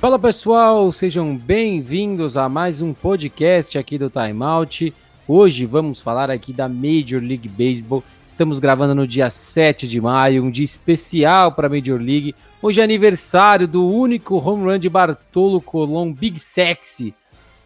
Fala pessoal, sejam bem-vindos a mais um podcast aqui do Time Out. Hoje vamos falar aqui da Major League Baseball. Estamos gravando no dia 7 de maio, um dia especial para a Major League. Hoje é aniversário do único home run de Bartolo Colon, Big Sexy,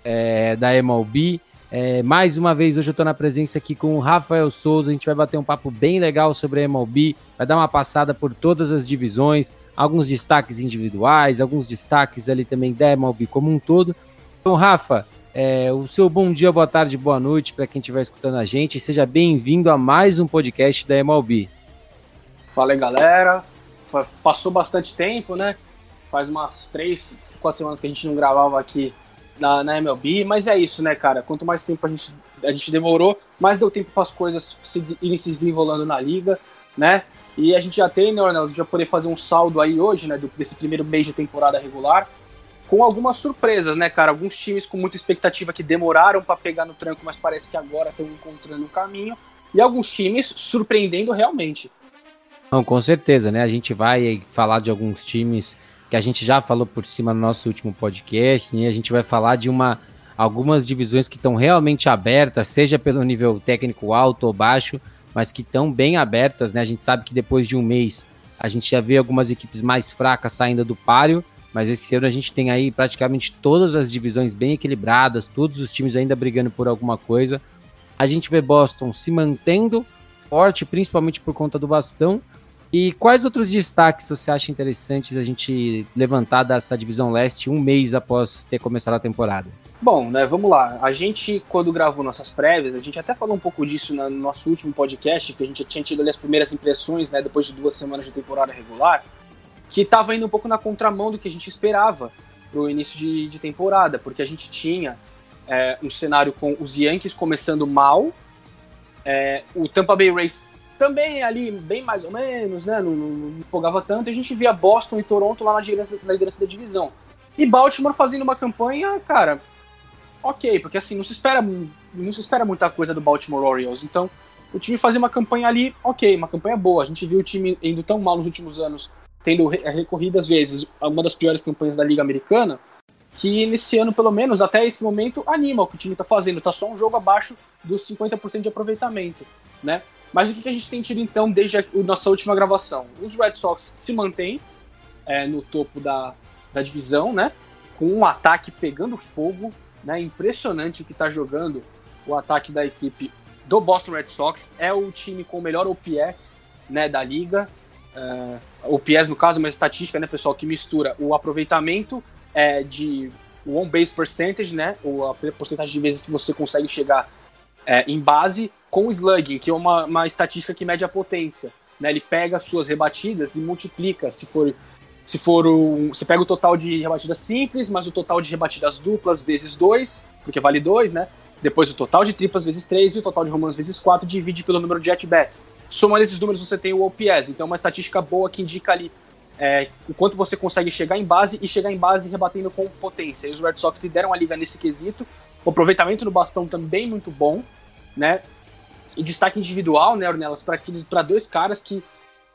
é, da MLB. É, mais uma vez, hoje eu estou na presença aqui com o Rafael Souza. A gente vai bater um papo bem legal sobre a MLB, vai dar uma passada por todas as divisões, alguns destaques individuais, alguns destaques ali também da MLB como um todo. Então, Rafa, é, o seu bom dia, boa tarde, boa noite para quem estiver escutando a gente. Seja bem-vindo a mais um podcast da MLB. Fala aí, galera. Passou bastante tempo, né? Faz umas três, quatro semanas que a gente não gravava aqui na, na MLB, mas é isso, né, cara? Quanto mais tempo a gente, a gente demorou, mais deu tempo para as coisas se, irem se desenrolando na liga, né? E a gente já tem, né, Ornelas, vai poder fazer um saldo aí hoje, né, desse primeiro mês de temporada regular, com algumas surpresas, né, cara? Alguns times com muita expectativa que demoraram para pegar no tranco, mas parece que agora estão encontrando o caminho, e alguns times surpreendendo realmente. Não, com certeza, né? A gente vai falar de alguns times que a gente já falou por cima no nosso último podcast, né? A gente vai falar de uma algumas divisões que estão realmente abertas, seja pelo nível técnico alto ou baixo, mas que estão bem abertas, né? A gente sabe que depois de um mês a gente já vê algumas equipes mais fracas saindo do páreo, mas esse ano a gente tem aí praticamente todas as divisões bem equilibradas, todos os times ainda brigando por alguma coisa. A gente vê Boston se mantendo forte, principalmente por conta do bastão. E quais outros destaques você acha interessantes a gente levantar dessa divisão leste um mês após ter começado a temporada? Bom, né, vamos lá. A gente, quando gravou nossas prévias, a gente até falou um pouco disso no nosso último podcast, que a gente tinha tido ali as primeiras impressões, né, depois de duas semanas de temporada regular, que estava indo um pouco na contramão do que a gente esperava para o início de, de, temporada, porque a gente tinha é, um cenário com os Yankees começando mal, é, o Tampa Bay Rays também ali, bem mais ou menos, né, não, não, não empolgava tanto, e a gente via Boston e Toronto lá na liderança, na liderança da divisão. E Baltimore fazendo uma campanha, cara, ok, porque assim, não se espera, não se espera muita coisa do Baltimore Orioles. Então, o time fazia uma campanha ali, ok, uma campanha boa. A gente viu o time indo tão mal nos últimos anos, tendo recorrido às vezes uma das piores campanhas da Liga Americana, que nesse ano, pelo menos, até esse momento, anima o que o time está fazendo. Tá só um jogo abaixo dos 50% de aproveitamento, né? Mas o que a gente tem tido então desde a nossa última gravação? Os Red Sox se mantêm é, no topo da, da divisão, né? Com um ataque pegando fogo, né? Impressionante o que está jogando o ataque da equipe do Boston Red Sox. É o time com o melhor OPS né, da liga. Uh, OPS, no caso, uma estatística, né, pessoal, que mistura o aproveitamento é, de on base percentage, né, ou a porcentagem de vezes que você consegue chegar é, em base, com o slugging, que é uma, uma estatística que mede a potência. Né, ele pega as suas rebatidas e multiplica, se for se for um, você pega o total de rebatidas simples, mais o total de rebatidas duplas vezes 2, porque vale 2, né? Depois o total de triplas vezes 3 e o total de romanos vezes 4 divide pelo número de at-bats. Somando esses números você tem o OPS, então é uma estatística boa que indica ali é, o quanto você consegue chegar em base e chegar em base rebatendo com potência. E os Red Sox lideram a liga nesse quesito. O aproveitamento do bastão também muito bom, né? E destaque individual, né, Ornelas, para dois caras que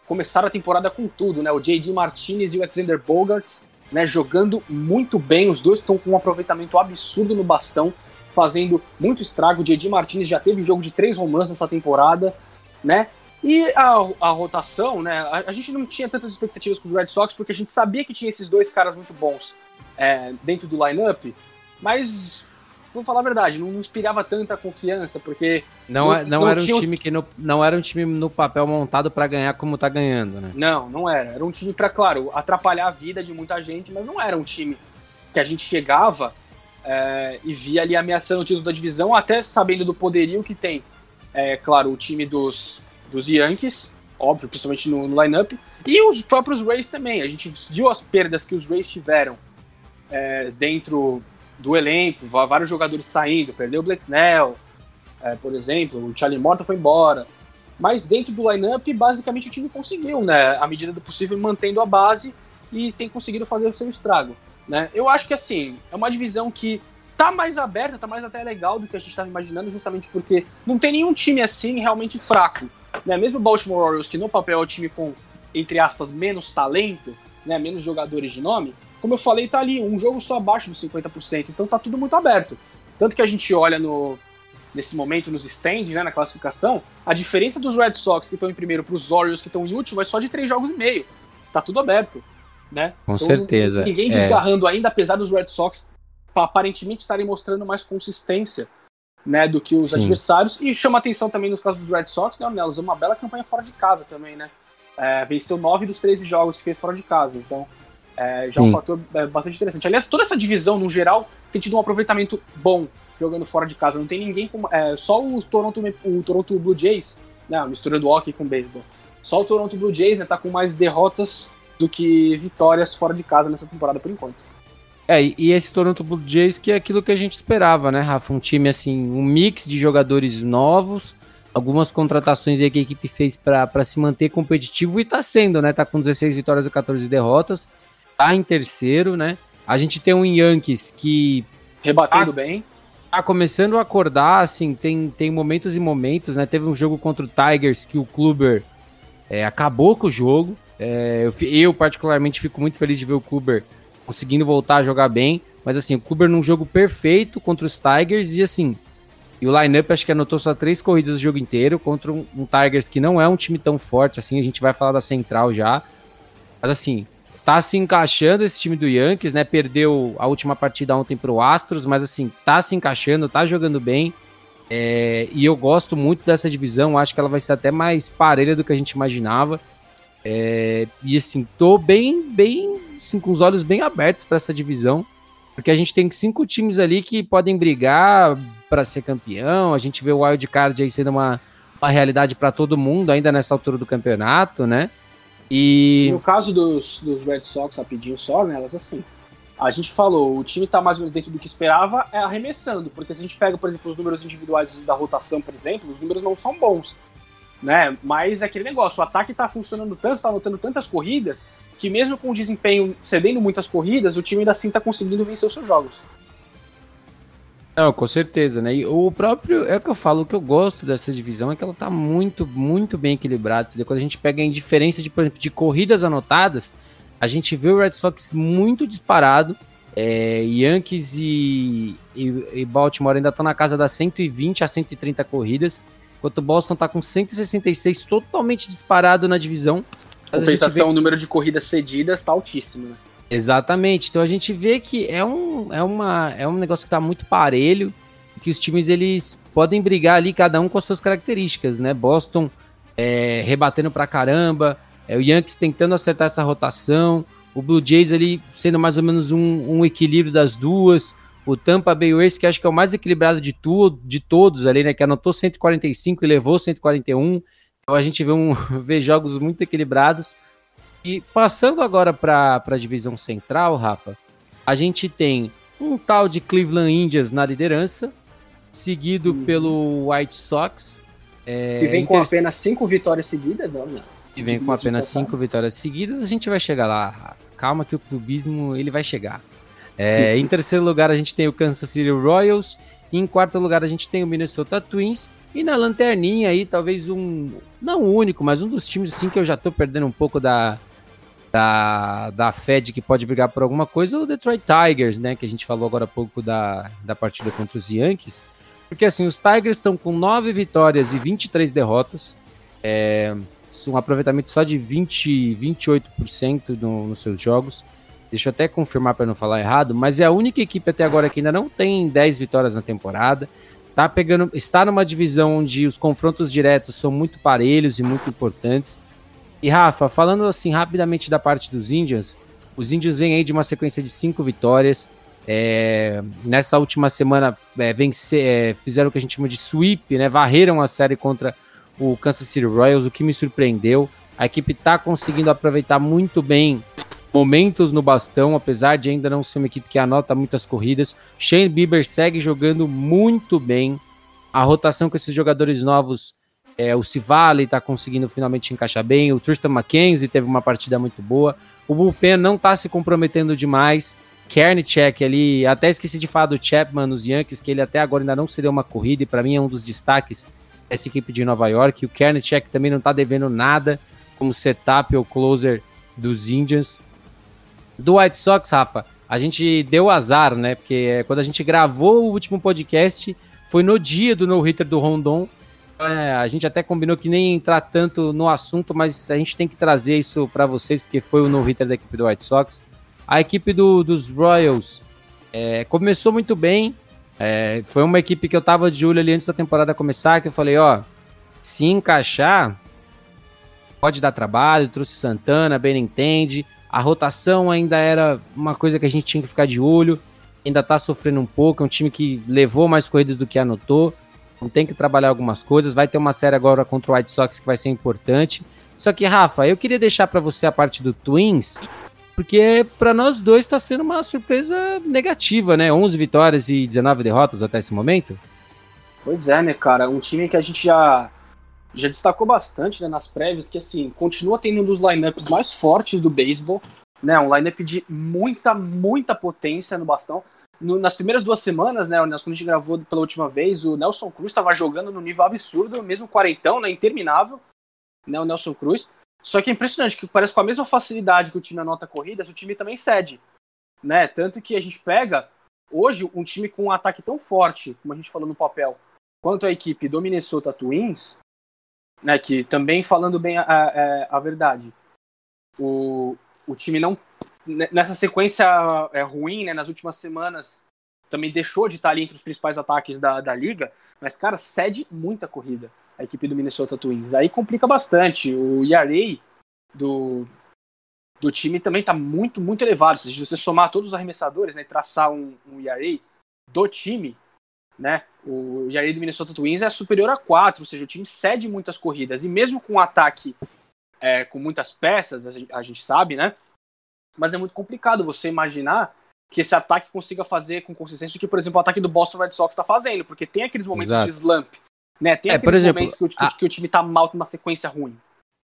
começaram a temporada com tudo, né? O J.D. Martinez e o Alexander Bogarts, né? Jogando muito bem. Os dois estão com um aproveitamento absurdo no bastão, fazendo muito estrago. O J.D. Martinez já teve jogo de três romances nessa temporada, né? E a, a rotação, né? A, a, gente não tinha tantas expectativas com os Red Sox porque a gente sabia que tinha esses dois caras muito bons é, dentro do lineup, mas vou falar a verdade, não, não inspirava tanta confiança, porque. Não, não, é, não, não era um time os... que no, não era um time no papel montado para ganhar como tá ganhando, né? Não, não era. Era um time para, claro, atrapalhar a vida de muita gente, mas não era um time que a gente chegava é, e via ali ameaçando o título da divisão, até sabendo do poderio que tem. É, claro, o time dos, dos Yankees, óbvio, principalmente no, no lineup, e os próprios Rays também. A gente viu as perdas que os Rays tiveram é, dentro do elenco, vários jogadores saindo, perdeu o Blake Snell, é, por exemplo, o Charlie Morton foi embora. Mas dentro do lineup, basicamente o time conseguiu, né, à medida do possível, mantendo a base e tem conseguido fazer o seu estrago. Né? Eu acho que assim, é uma divisão que tá mais aberta, tá mais até legal do que a gente estava imaginando, justamente porque não tem nenhum time assim realmente fraco. Né? Mesmo o Baltimore Orioles, que no papel é o time com, entre aspas, menos talento, né, menos jogadores de nome, como eu falei, tá ali, um jogo só abaixo dos 50%, então tá tudo muito aberto. Tanto que a gente olha no, nesse momento nos stands, né, na classificação, a diferença dos Red Sox que estão em primeiro para os Orioles que estão em último é só de três jogos e meio. Tá tudo aberto, né? Com então, certeza. Ninguém é. desgarrando é. ainda, apesar dos Red Sox aparentemente estarem mostrando mais consistência, né, do que os Sim. adversários. E chama atenção também nos casos dos Red Sox, né, Nelos, uma bela campanha fora de casa também, né? É, venceu nove dos 13 jogos que fez fora de casa, então é, já é um fator é, bastante interessante. Aliás, toda essa divisão, no geral, tem tido um aproveitamento bom jogando fora de casa. Não tem ninguém com. É, só os Toronto, o Toronto Blue Jays, né, misturando hockey com beisebol. Só o Toronto Blue Jays né, tá com mais derrotas do que vitórias fora de casa nessa temporada por enquanto. É, e esse Toronto Blue Jays que é aquilo que a gente esperava, né, Rafa? Um time assim, um mix de jogadores novos, algumas contratações aí que a equipe fez para se manter competitivo e tá sendo, né? Tá com 16 vitórias e 14 derrotas tá em terceiro, né? A gente tem um Yankees que. Rebatendo tá, bem. Tá começando a acordar, assim, tem, tem momentos e momentos, né? Teve um jogo contra o Tigers que o Kluber é, acabou com o jogo. É, eu, eu, particularmente, fico muito feliz de ver o Kluber conseguindo voltar a jogar bem. Mas, assim, o Kluber num jogo perfeito contra os Tigers e, assim. E o lineup acho que anotou só três corridas do jogo inteiro contra um, um Tigers que não é um time tão forte assim. A gente vai falar da central já. Mas, assim, tá se encaixando esse time do Yankees, né? Perdeu a última partida ontem pro Astros, mas assim, tá se encaixando, tá jogando bem. É, e eu gosto muito dessa divisão, acho que ela vai ser até mais parelha do que a gente imaginava. É, e assim, tô bem, bem, assim, com os olhos bem abertos para essa divisão, porque a gente tem cinco times ali que podem brigar para ser campeão. A gente vê o Wild Card aí sendo uma, uma realidade para todo mundo ainda nessa altura do campeonato, né? E no caso dos, dos Red Sox, rapidinho só, né, assim, a gente falou, o time tá mais ou menos dentro do que esperava, é arremessando, porque se a gente pega, por exemplo, os números individuais da rotação, por exemplo, os números não são bons, né? Mas é aquele negócio, o ataque tá funcionando tanto, tá anotando tantas corridas, que mesmo com o desempenho cedendo muitas corridas, o time ainda assim tá conseguindo vencer os seus jogos. Não, com certeza, né? E o próprio, é o que eu falo, o que eu gosto dessa divisão é que ela tá muito, muito bem equilibrada. Entendeu? Quando a gente pega em diferença de, por exemplo, de corridas anotadas, a gente vê o Red Sox muito disparado. É, Yankees e, e, e, Baltimore ainda estão na casa das 120 a 130 corridas, enquanto o Boston tá com 166 totalmente disparado na divisão. Compensação, vê... o número de corridas cedidas tá altíssimo, né? Exatamente. Então a gente vê que é um, é uma, é um negócio que tá muito parelho, que os times eles podem brigar ali cada um com as suas características, né? Boston é, rebatendo pra caramba, é, o Yankees tentando acertar essa rotação, o Blue Jays ali sendo mais ou menos um, um equilíbrio das duas, o Tampa Bay Rays que acho que é o mais equilibrado de tudo, de todos ali, né? Que anotou 145 e levou 141. Então a gente vê, um, vê jogos muito equilibrados. E passando agora para a divisão central, Rafa, a gente tem um tal de Cleveland Indians na liderança, seguido uhum. pelo White Sox. É, que vem com apenas cinco vitórias seguidas, não, não. Que vem com apenas cinco vitórias seguidas, a gente vai chegar lá, Rafa. Calma que o clubismo ele vai chegar. É, em terceiro lugar a gente tem o Kansas City Royals, em quarto lugar a gente tem o Minnesota Twins e na lanterninha aí talvez um não o único, mas um dos times assim que eu já tô perdendo um pouco da da, da Fed que pode brigar por alguma coisa, o Detroit Tigers, né? Que a gente falou agora há pouco da, da partida contra os Yankees. Porque assim, os Tigers estão com 9 vitórias e 23 derrotas. É, um aproveitamento só de 20, 28% no, nos seus jogos. Deixa eu até confirmar para não falar errado, mas é a única equipe até agora que ainda não tem 10 vitórias na temporada. Tá pegando, está numa divisão onde os confrontos diretos são muito parelhos e muito importantes. E Rafa, falando assim rapidamente da parte dos Indians, os Indians vêm aí de uma sequência de cinco vitórias. É, nessa última semana é, vencer, é, fizeram o que a gente chama de sweep, né? Varreram a série contra o Kansas City Royals, o que me surpreendeu. A equipe está conseguindo aproveitar muito bem momentos no bastão, apesar de ainda não ser uma equipe que anota muitas corridas. Shane Bieber segue jogando muito bem. A rotação com esses jogadores novos é, o Civale está conseguindo finalmente encaixar bem. O Tristan McKenzie teve uma partida muito boa. O Bullpen não está se comprometendo demais. Kernicek ali, até esqueci de falar do Chapman nos Yankees, que ele até agora ainda não se deu uma corrida e para mim é um dos destaques dessa equipe de Nova York. O Kernicek também não está devendo nada como setup ou closer dos Indians. Do White Sox, Rafa, a gente deu azar, né? Porque quando a gente gravou o último podcast, foi no dia do no-hitter do Rondon. É, a gente até combinou que nem entrar tanto no assunto, mas a gente tem que trazer isso para vocês, porque foi o no-hitter da equipe do White Sox. A equipe do, dos Royals é, começou muito bem. É, foi uma equipe que eu tava de olho ali antes da temporada começar, que eu falei, ó, se encaixar, pode dar trabalho. Trouxe Santana, entende. A rotação ainda era uma coisa que a gente tinha que ficar de olho. Ainda tá sofrendo um pouco. É um time que levou mais corridas do que anotou. Então tem que trabalhar algumas coisas. Vai ter uma série agora contra o White Sox que vai ser importante. Só que, Rafa, eu queria deixar para você a parte do Twins, porque para nós dois está sendo uma surpresa negativa, né? 11 vitórias e 19 derrotas até esse momento. Pois é, né, cara? Um time que a gente já já destacou bastante né, nas prévias que assim continua tendo um dos lineups mais fortes do beisebol, né? Um lineup de muita, muita potência no bastão no, nas primeiras duas semanas, né, quando a gente gravou pela última vez, o Nelson Cruz estava jogando no nível absurdo, mesmo quarentão, né, interminável, né, o Nelson Cruz. Só que é impressionante que parece com a mesma facilidade que o time anota corridas, o time também cede, né? Tanto que a gente pega hoje um time com um ataque tão forte, como a gente falou no papel, quanto a equipe do Minnesota Twins, né, que também falando bem a, a, a verdade, o, o time não nessa sequência é, ruim, né, nas últimas semanas, também deixou de estar ali entre os principais ataques da, da liga, mas, cara, cede muita corrida a equipe do Minnesota Twins. Aí complica bastante. O ERA do, do time também está muito, muito elevado. Se você somar todos os arremessadores né, e traçar um, um ERA do time, né, o ERA do Minnesota Twins é superior a 4, ou seja, o time cede muitas corridas. E mesmo com um ataque é, com muitas peças, a gente, a gente sabe, né, mas é muito complicado você imaginar que esse ataque consiga fazer com consistência o que, por exemplo, o ataque do Boston Red Sox está fazendo, porque tem aqueles momentos Exato. de slump, né? Tem é, aqueles exemplo, momentos que o, a... que o time está mal numa sequência ruim.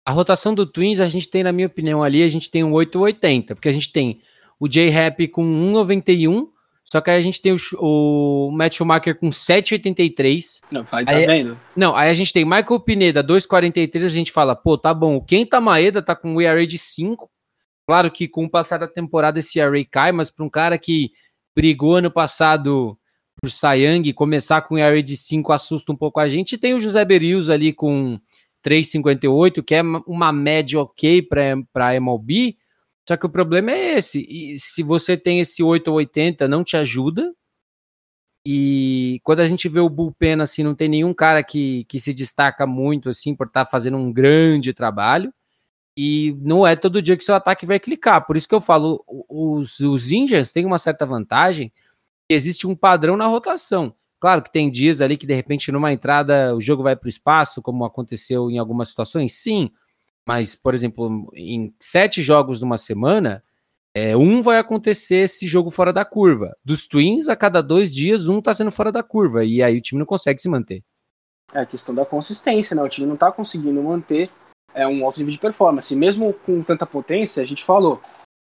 A rotação do Twins, a gente tem, na minha opinião, ali, a gente tem um 880, porque a gente tem o J-Rap com 1,91, só que aí a gente tem o, o Matt Schumacher com 7,83. Não, vai, tá aí, vendo? Não, aí a gente tem Michael Pineda, 2,43, a gente fala, pô, tá bom, o Kenta Maeda tá com um ERA de 5, Claro que com o passar da temporada esse array cai, mas para um cara que brigou ano passado por Sayang, começar com array de 5 assusta um pouco a gente. Tem o José Berius ali com 3,58, que é uma média ok para MLB. Só que o problema é esse. E se você tem esse 8 ou 80, não te ajuda. E quando a gente vê o bullpen assim, não tem nenhum cara que, que se destaca muito assim por estar tá fazendo um grande trabalho. E não é todo dia que seu ataque vai clicar. Por isso que eu falo, os, os têm uma certa vantagem. Existe um padrão na rotação. Claro que tem dias ali que de repente numa entrada o jogo vai para o espaço, como aconteceu em algumas situações, sim. Mas, por exemplo, em sete jogos numa semana, é, um vai acontecer esse jogo fora da curva. Dos Twins, a cada dois dias, um está sendo fora da curva. E aí o time não consegue se manter. É a questão da consistência, né? O time não está conseguindo manter é um alto nível de performance. Mesmo com tanta potência, a gente falou.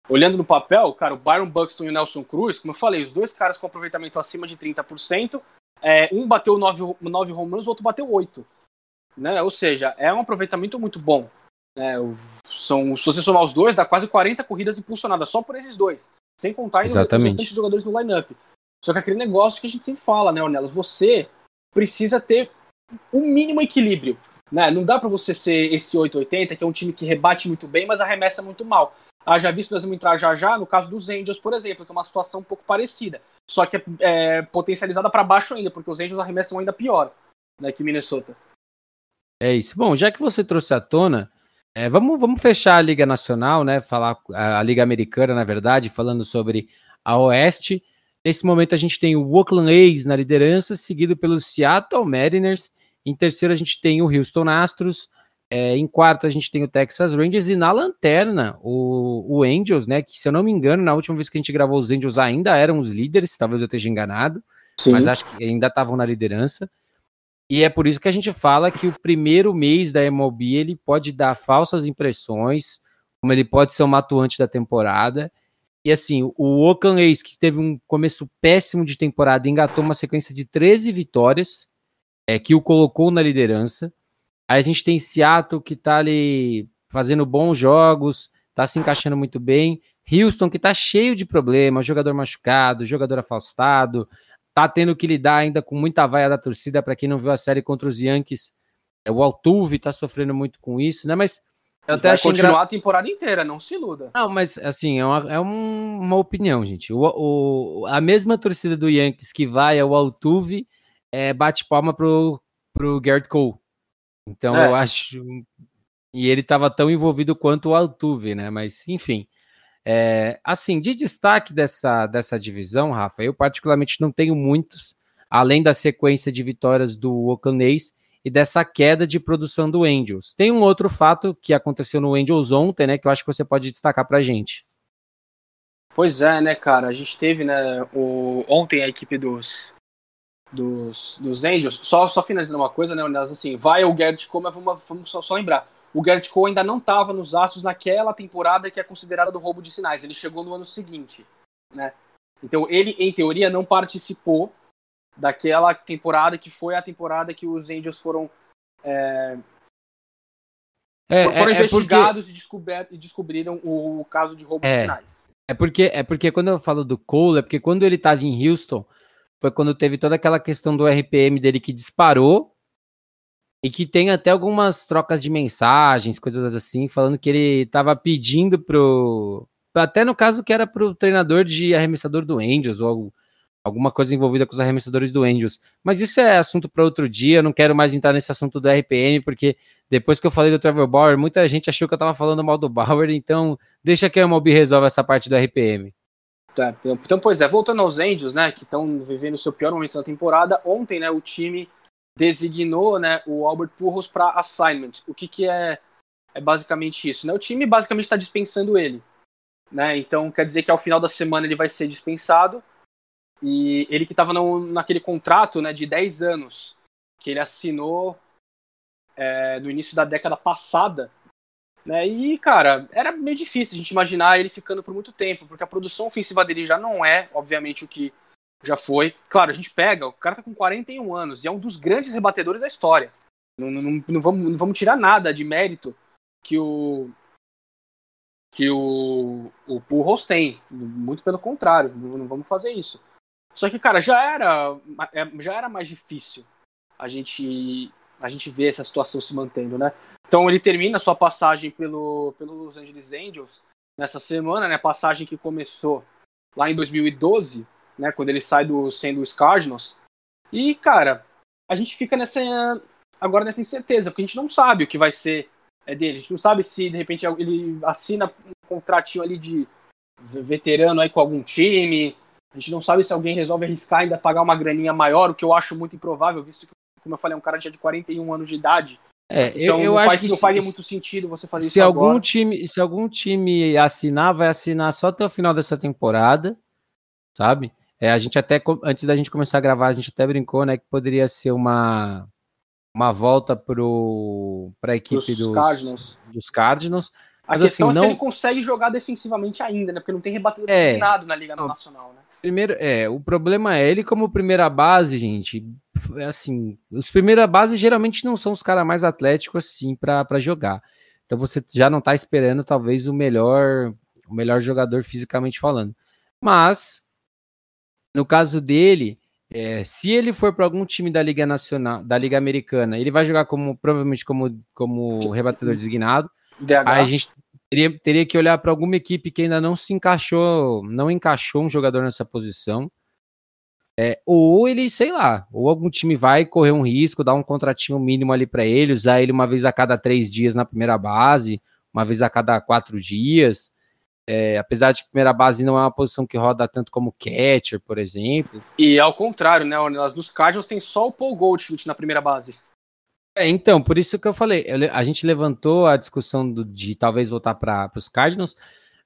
Olhando no papel, cara, o Byron Buxton e o Nelson Cruz, como eu falei, os dois caras com aproveitamento acima de 30%, é, um bateu 9, 9 home runs, o outro bateu 8. Né? Ou seja, é um aproveitamento muito bom. Né? São, se você somar os dois, dá quase 40 corridas impulsionadas só por esses dois. Sem contar Exatamente. os restantes jogadores no lineup. Só que aquele negócio que a gente sempre fala, né, Ornelas? Você precisa ter o um mínimo equilíbrio. Né? Não dá para você ser esse 880, que é um time que rebate muito bem, mas arremessa muito mal. Ah, já visto, nós vamos entrar já já no caso dos Angels, por exemplo, que é uma situação um pouco parecida. Só que é, é potencializada para baixo ainda, porque os Angels arremessam ainda pior né, que Minnesota. É isso. Bom, já que você trouxe à tona, é, vamos, vamos fechar a Liga Nacional, né? Falar a, a Liga Americana, na verdade, falando sobre a Oeste. Nesse momento a gente tem o Oakland A's na liderança, seguido pelo Seattle Mariners em terceiro, a gente tem o Houston Astros. É, em quarto, a gente tem o Texas Rangers. E na lanterna, o, o Angels, né? Que se eu não me engano, na última vez que a gente gravou os Angels ainda eram os líderes. Talvez eu esteja enganado. Sim. Mas acho que ainda estavam na liderança. E é por isso que a gente fala que o primeiro mês da MLB ele pode dar falsas impressões, como ele pode ser uma atuante da temporada. E assim, o Oakland A's, que teve um começo péssimo de temporada, engatou uma sequência de 13 vitórias é, que o colocou na liderança. Aí a gente tem Seattle que está ali fazendo bons jogos, está se encaixando muito bem. Houston, que tá cheio de problemas, jogador machucado, jogador afastado, tá tendo que lidar ainda com muita vaia da torcida, para quem não viu a série contra os Yankees, é, o Altuve tá sofrendo muito com isso, né? Mas eu até vai continuar engra... a temporada inteira, não se iluda. Não, mas assim, é uma, é uma opinião, gente. O, o, a mesma torcida do Yankees que vai ao Altuve é, bate palma pro, pro Garrett Cole. Então é. eu acho. E ele estava tão envolvido quanto o Altuve, né? Mas, enfim. É, assim, de destaque dessa, dessa divisão, Rafa, eu particularmente não tenho muitos, além da sequência de vitórias do Oakland A's e dessa queda de produção do Angels. Tem um outro fato que aconteceu no Angels ontem, né, que eu acho que você pode destacar pra gente. Pois é, né, cara, a gente teve, né, o, ontem a equipe dos dos, dos Angels, só, só finalizando uma coisa, né, assim, vai o Garrett Cole, mas vamos, vamos só, só lembrar, o Garrett Cole ainda não estava nos Astros naquela temporada que é considerada do roubo de sinais, ele chegou no ano seguinte, né, então ele, em teoria, não participou daquela temporada que foi a temporada que os Angels foram é, é, foram é, é investigados porque... e, descobriram o caso de roubo de é. sinais. É porque, é porque quando eu falo do Cole, é porque quando ele estava em Houston, foi quando teve toda aquela questão do RPM dele que disparou e que tem até algumas trocas de mensagens, coisas assim, falando que ele estava pedindo pro. Até no caso que era pro treinador de arremessador do Angels, ou algo alguma coisa envolvida com os arremessadores do Angels. Mas isso é assunto para outro dia, eu não quero mais entrar nesse assunto do RPM, porque depois que eu falei do Trevor Bauer, muita gente achou que eu estava falando mal do Bauer, então deixa que a MLB resolve essa parte do RPM. Tá, então, pois é, voltando aos Angels, né, que estão vivendo o seu pior momento da temporada, ontem, né, o time designou, né, o Albert Pujols para assignment. O que que é, é basicamente isso, né? O time basicamente está dispensando ele, né? Então quer dizer que ao final da semana ele vai ser dispensado e ele que estava naquele contrato né, de 10 anos que ele assinou é, no início da década passada. Né, e, cara, era meio difícil a gente imaginar ele ficando por muito tempo, porque a produção ofensiva dele já não é, obviamente, o que já foi. Claro, a gente pega, o cara tá com 41 anos e é um dos grandes rebatedores da história. Não, não, não, vamos, não vamos tirar nada de mérito que o que o, o Pujols tem. Muito pelo contrário, não, vamos fazer isso. Só que, cara, já era, é, já era mais difícil a gente, a gente ver essa situação se mantendo, né? Então ele termina sua passagem pelo, pelo Los Angeles Angels nessa semana, né? Passagem que começou lá em 2012, né? Quando ele sai do sendo os Cardinals. E, cara, a gente fica nessa agora nessa incerteza, porque a gente não sabe o que vai ser é dele. A gente não sabe se de repente ele assina um contratinho ali de veterano aí com algum time, a gente não sabe se alguém resolve arriscar ainda pagar uma graninha maior, o que eu acho muito improvável, visto que, como eu falei, é um cara já de 41 anos de idade. É, então eu, eu acho faz, que não faria muito sentido você fazer se isso algum agora. time Se algum time assinar, vai assinar só até o final dessa temporada, sabe? É, a gente até, antes da gente começar a gravar, a gente até brincou, né, que poderia ser uma, uma volta para a equipe dos Cardinals. dos Cardinals. Mas, a questão assim, é não... se ele consegue jogar defensivamente ainda, né? Porque não tem rebatedor é, designado na Liga não, Nacional, né? Primeiro, é, o problema é ele como primeira base, gente. É assim, os primeira base geralmente não são os caras mais atléticos assim para jogar. Então você já não tá esperando talvez o melhor, o melhor jogador fisicamente falando. Mas no caso dele, é, se ele for para algum time da Liga Nacional, da Liga Americana, ele vai jogar como provavelmente como como rebatedor designado. DH. Aí a gente Teria, teria que olhar para alguma equipe que ainda não se encaixou, não encaixou um jogador nessa posição. É, ou ele, sei lá, ou algum time vai correr um risco, dar um contratinho mínimo ali para ele, usar ele uma vez a cada três dias na primeira base, uma vez a cada quatro dias. É, apesar de que primeira base não é uma posição que roda tanto como catcher, por exemplo. E ao contrário, né? Nas dos Cardinals tem só o Paul Goldschmidt na primeira base. É, então, por isso que eu falei, a gente levantou a discussão do, de talvez voltar para os Cardinals,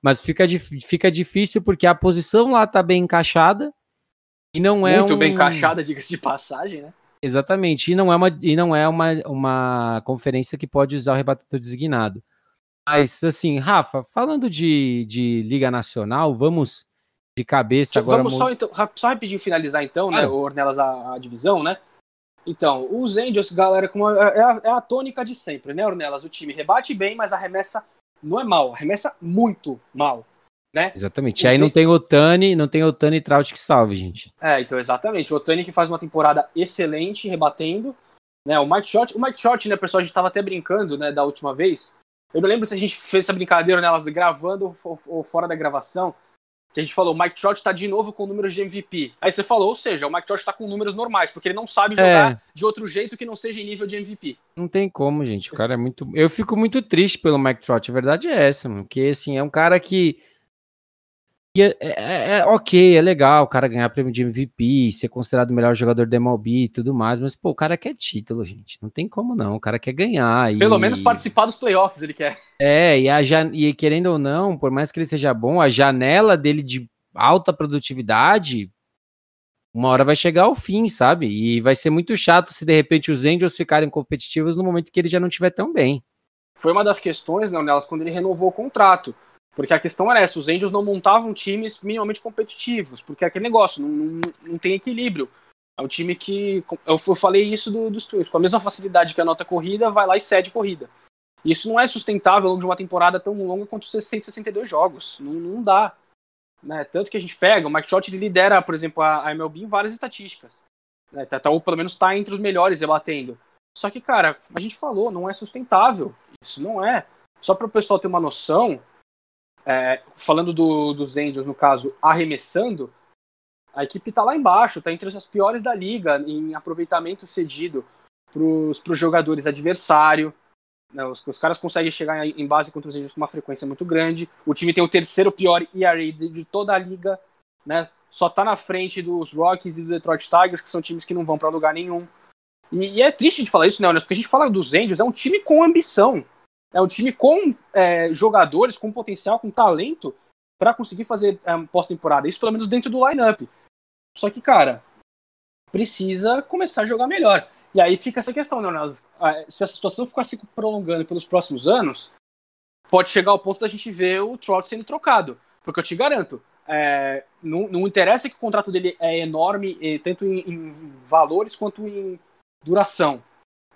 mas fica, fica difícil porque a posição lá tá bem encaixada e não é muito um... bem encaixada, diga-se de passagem, né? Exatamente, e não é uma e não é uma, uma conferência que pode usar o rebatedor designado. Mas assim, Rafa, falando de, de Liga Nacional, vamos de cabeça agora. Vamos só, então, só rapidinho finalizar então, né? O Ornelas a, a divisão, né? Então, os Angels, galera, como é, é, a, é a tônica de sempre, né, Ornelas? O time rebate bem, mas arremessa não é mal, arremessa muito mal. Né? Exatamente. E aí não tem o Tani, não tem o Tani Trout que salve, gente. É, então exatamente. O Tani que faz uma temporada excelente, rebatendo. Né, o Mike Short, o Mike Short, né, pessoal, a gente tava até brincando, né, da última vez. Eu não lembro se a gente fez essa brincadeira nelas né, gravando ou, ou fora da gravação, que a gente falou, o Mike Trout tá de novo com números de MVP. Aí você falou, ou seja, o Mike Trout tá com números normais, porque ele não sabe jogar é. de outro jeito que não seja em nível de MVP. Não tem como, gente. O cara é muito. Eu fico muito triste pelo Mike Trout. A verdade é essa, mano. Porque, assim, é um cara que é, é, é, ok, é legal o cara ganhar prêmio de MVP, ser considerado o melhor jogador da MLB e tudo mais, mas pô, o cara quer título, gente. Não tem como não, o cara quer ganhar. Pelo e... menos participar dos playoffs ele quer. É, e, a e querendo ou não, por mais que ele seja bom, a janela dele de alta produtividade, uma hora vai chegar ao fim, sabe? E vai ser muito chato se de repente os Angels ficarem competitivos no momento que ele já não estiver tão bem. Foi uma das questões, né, Nelas, quando ele renovou o contrato porque a questão era essa, os Angels não montavam times minimamente competitivos, porque é aquele negócio, não, não, não tem equilíbrio. É um time que, eu, falei isso do, dos Twins, com a mesma facilidade que anota corrida, vai lá e cede corrida. Isso não é sustentável ao longo de uma temporada tão longa quanto 162 jogos, não, não dá. Né? Tanto que a gente pega, o Mike Trott lidera, por exemplo, a, a MLB em várias estatísticas. Né? Tá, tá, ou pelo menos está entre os melhores rebatendo. Só que, cara, a gente falou, não é sustentável. Isso não é. Só para o pessoal ter uma noção, é, falando do, dos Angels, no caso, arremessando, a equipe está lá embaixo, está entre as piores da liga em aproveitamento cedido para os jogadores adversário. Né, os, os, caras conseguem chegar em base contra os Angels com uma frequência muito grande. O time tem o terceiro pior ERA de, de toda a liga, né? Só está na frente dos Rockies e do Detroit Tigers, que são times que não vão para lugar nenhum. E, e, é triste de falar isso, né, Porque a gente fala dos Angels, é um time com ambição. É um time com é, jogadores, com potencial, com talento para conseguir fazer é, pós-temporada. Isso pelo menos dentro do lineup. Só que, cara, precisa começar a jogar melhor. E aí fica essa questão, né, Se a situação ficar se prolongando pelos próximos anos, pode chegar ao ponto da gente ver o Trout sendo trocado. Porque eu te garanto, é, não, não, interessa que o contrato dele é enorme, tanto em, em, valores quanto em duração.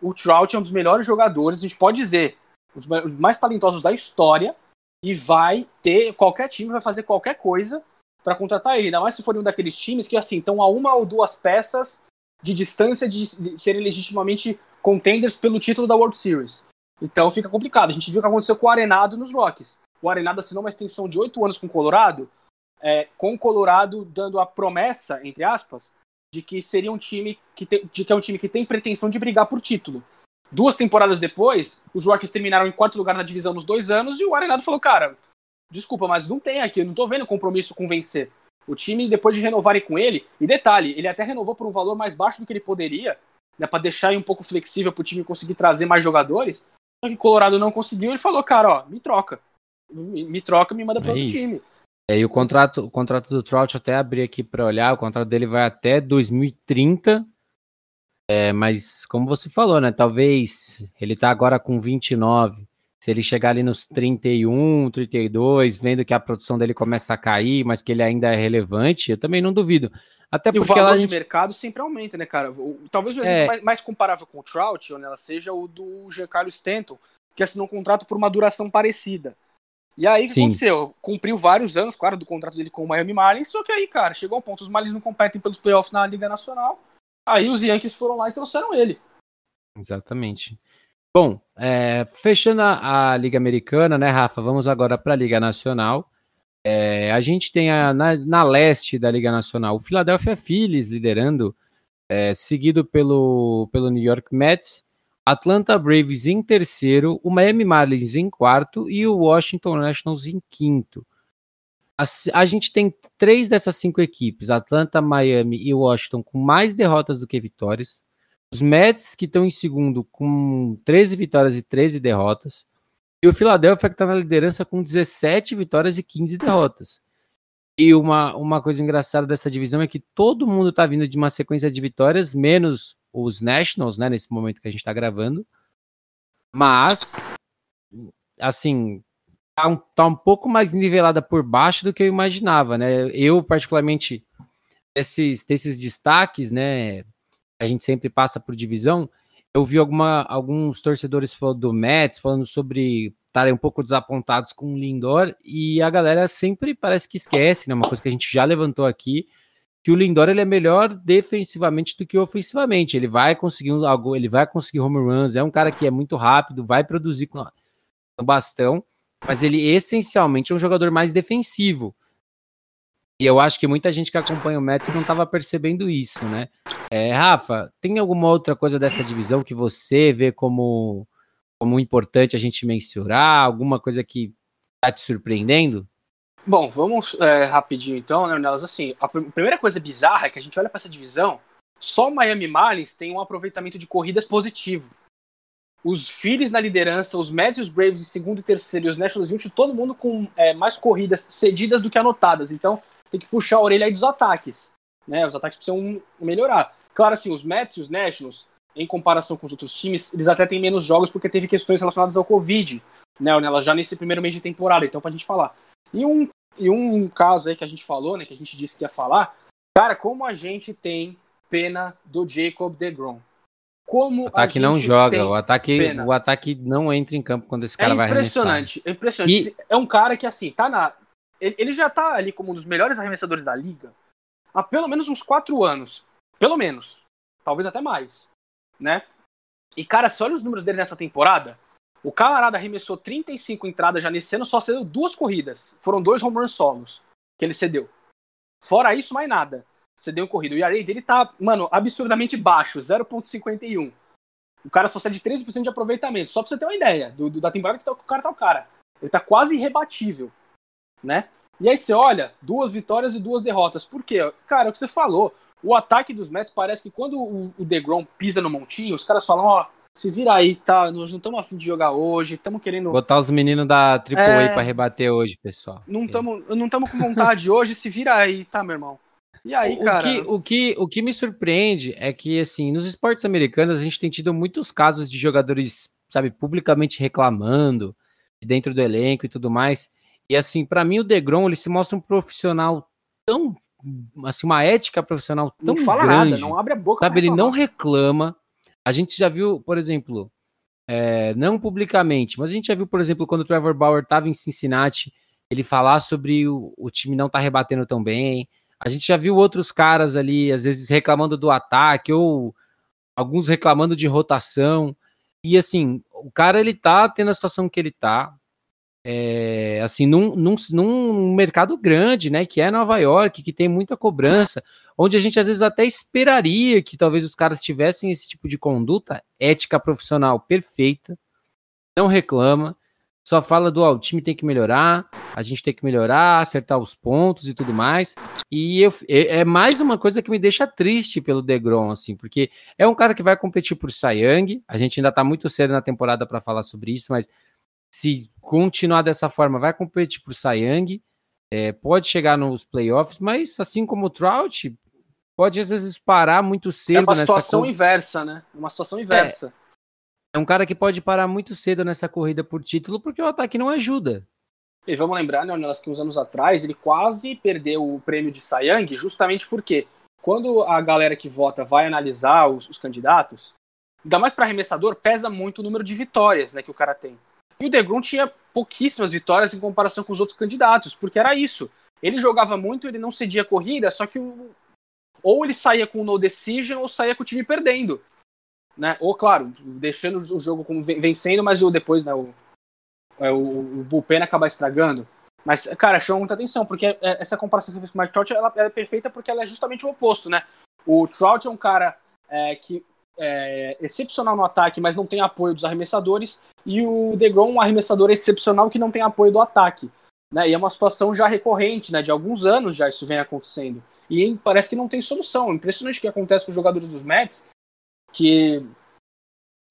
O Trout é um dos melhores jogadores, a gente pode dizer, os mais talentosos da história, e vai ter. Qualquer time vai fazer qualquer coisa para contratar ele. Ainda mais se for um daqueles times que, assim, estão a uma ou duas peças de distância de, de serem legitimamente contenders pelo título da World Series. Então fica complicado. A gente viu o que aconteceu com o Arenado nos Rockies. O Arenado assinou uma extensão de oito anos com o Colorado, é, com o Colorado dando a promessa, entre aspas, de que seria um time que, de que é um time que tem pretensão de brigar por título. Duas temporadas depois, os Rockies terminaram em quarto lugar na divisão nos dois anos e o Arenado falou: Cara, desculpa, mas não tem aqui, eu não tô vendo compromisso com vencer. O time, depois de renovarem com ele, e detalhe, ele até renovou por um valor mais baixo do que ele poderia, né, para deixar aí um pouco flexível pro time conseguir trazer mais jogadores. Só que Colorado não conseguiu, ele falou: Cara, ó, me troca. Me, me troca, me manda para é outro time. É, e o contrato, o contrato do Trout, até abri aqui para olhar, o contrato dele vai até 2030 é, mas como você falou, né? Talvez ele tá agora com 29. Se ele chegar ali nos 31, 32, vendo que a produção dele começa a cair, mas que ele ainda é relevante, eu também não duvido. Até e porque o valor de gente... mercado sempre aumenta, né, cara? Talvez o exemplo é... mais, mais, comparável com o Trout, ela seja o do Giancarlo Stanton, que assinou um contrato por uma duração parecida. E aí o que Sim. aconteceu? Cumpriu vários anos, claro, do contrato dele com o Miami Marlins, só que aí, cara, chegou ao ponto, os Marlins não competem pelos playoffs na Liga Nacional, Aí os Yankees foram lá e trouxeram ele. Exatamente. Bom, é, fechando a, a, Liga Americana, né, Rafa? Vamos agora para a Liga Nacional. É, a gente tem a, na, na, leste da Liga Nacional o Philadelphia Phillies liderando, é, seguido pelo, pelo New York Mets, Atlanta Braves em terceiro, o Miami Marlins em quarto e o Washington Nationals em quinto. A, a, gente tem três dessas cinco equipes, Atlanta, Miami e Washington, com mais derrotas do que vitórias. Os Mets, que estão em segundo, com 13 vitórias e 13 derrotas. E o Philadelphia, que está na liderança com 17 vitórias e 15 derrotas. E uma, uma coisa engraçada dessa divisão é que todo mundo está vindo de uma sequência de vitórias, menos os Nationals, né, nesse momento que a gente está gravando. Mas, assim, tá um, tá um pouco mais nivelada por baixo do que eu imaginava, né? Eu, particularmente, esses, desses destaques, né? A gente sempre passa por divisão. Eu vi alguma, alguns torcedores do Mets, falando sobre estarem um pouco desapontados com o Lindor e a galera sempre parece que esquece, né? Uma coisa que a gente já levantou aqui, que o Lindor ele é melhor defensivamente do que ofensivamente. Ele vai conseguir algo, ele vai conseguir home runs, é um cara que é muito rápido, vai produzir com o bastão, mas ele essencialmente é um jogador mais defensivo. E eu acho que muita gente que acompanha o Mets não estava percebendo isso, né? É, Rafa, tem alguma outra coisa dessa divisão que você vê como, como importante a gente mencionar? Alguma coisa que está te surpreendendo? Bom, vamos é, rapidinho então, né, Nelas? Assim, a primeira coisa bizarra é que a gente olha para essa divisão, só o Miami Marlins tem um aproveitamento de corridas positivo. Os Phillies na liderança, os Mets e os Braves em segundo e terceiro, e os Nationals em todo mundo com é, mais corridas cedidas do que anotadas. Então, tem que puxar a orelha aí dos ataques. Né? Os ataques precisam melhorar. Claro, assim, os Mets e os Nationals, em comparação com os outros times, eles até têm menos jogos porque teve questões relacionadas ao Covid, né? Já nesse primeiro mês de temporada, então pra gente falar. E um, e um caso aí que a gente falou, né? Que a gente disse que ia falar, cara, como a gente tem pena do Jacob DeGrom. Como o ataque não joga, o ataque, pena. o ataque não entra em campo quando esse cara é vai arremessar. Impressionante, é impressionante. E... É um cara que, assim, tá na, ele já tá ali como um dos melhores arremessadores da liga há pelo menos uns quatro anos. Pelo menos. Talvez até mais. Né? E, cara, se olha os números dele nessa temporada, o camarada arremessou 35 entradas já nesse ano, só cedeu duas corridas. Foram dois home run solos que ele cedeu. Fora isso, mais nada. Cedeu em corrida. O ERA dele tá, mano, absurdamente baixo, 0.51. O cara só cede 13% de aproveitamento. Só pra você ter uma ideia do, do da temporada que, tá, que o cara tá o cara. Ele tá quase irrebatível né? E aí você olha, duas vitórias e duas derrotas. Por quê? Cara, é o que você falou. O ataque dos Mets parece que quando o, o DeGrom pisa no montinho, os caras falam, ó, se vira aí, tá? Nós não estamos afim de jogar hoje, estamos querendo. Botar os meninos da AAA é... para rebater hoje, pessoal. Não estamos não tamo com vontade hoje, se vira aí, tá, meu irmão? E aí, o, cara. Que, o, que, o que me surpreende é que, assim, nos esportes americanos a gente tem tido muitos casos de jogadores, sabe, publicamente reclamando dentro do elenco e tudo mais. E assim, para mim o Degrom ele se mostra um profissional tão assim, uma ética profissional tão não fala grande, nada, não abre a boca. Sabe, ele não reclama. A gente já viu, por exemplo, é, não publicamente, mas a gente já viu, por exemplo, quando o Trevor Bauer estava em Cincinnati, ele falar sobre o, o time não tá rebatendo tão bem. A gente já viu outros caras ali, às vezes reclamando do ataque ou alguns reclamando de rotação. E assim, o cara ele tá tendo a situação que ele tá, é, assim, num, num, num, mercado grande, né, que é Nova York, que tem muita cobrança, onde a gente às vezes até esperaria que talvez os caras tivessem esse tipo de conduta, ética profissional perfeita, não reclama, só fala do, ó, o time tem que melhorar, a gente tem que melhorar, acertar os pontos e tudo mais, e eu, é, é mais uma coisa que me deixa triste pelo Degrom, assim, porque é um cara que vai competir por Sayang, a gente ainda tá muito cedo na temporada para falar sobre isso, mas se continuar dessa forma, vai competir por Sayang, é, pode chegar nos playoffs, mas assim como o Trout, pode às vezes parar muito cedo. É uma situação inversa, né? Uma situação inversa. É, um cara que pode parar muito cedo nessa corrida por título porque o ataque não ajuda. E vamos lembrar, né, que uns anos atrás ele quase perdeu o prêmio de Sayang justamente porque quando a galera que vota vai analisar os, os candidatos, ainda mais para arremessador, pesa muito o número de vitórias né, que o cara tem. E o DeGrom tinha pouquíssimas vitórias em comparação com os outros candidatos, porque era isso. Ele jogava muito, ele não cedia corrida, só que o... ou ele saía com no decision ou saía com o time perdendo. Né? Ou, claro, deixando o jogo como vencendo, mas depois né, o, é, o, o bullpen acaba estragando. Mas, cara, chama muita atenção, porque é, essa comparação que você fez com o Mike Trout ela, ela é perfeita porque ela é justamente o oposto, né? O Trout é um cara é, que é, excepcional no ataque, mas não tem apoio dos arremessadores, e o DeGrom, um arremessador excepcional que não tem apoio do ataque. Né? E é uma situação já recorrente, né? de alguns anos já isso vem acontecendo. E parece que não tem solução. Impressionante o que acontece com os jogadores dos Mets, que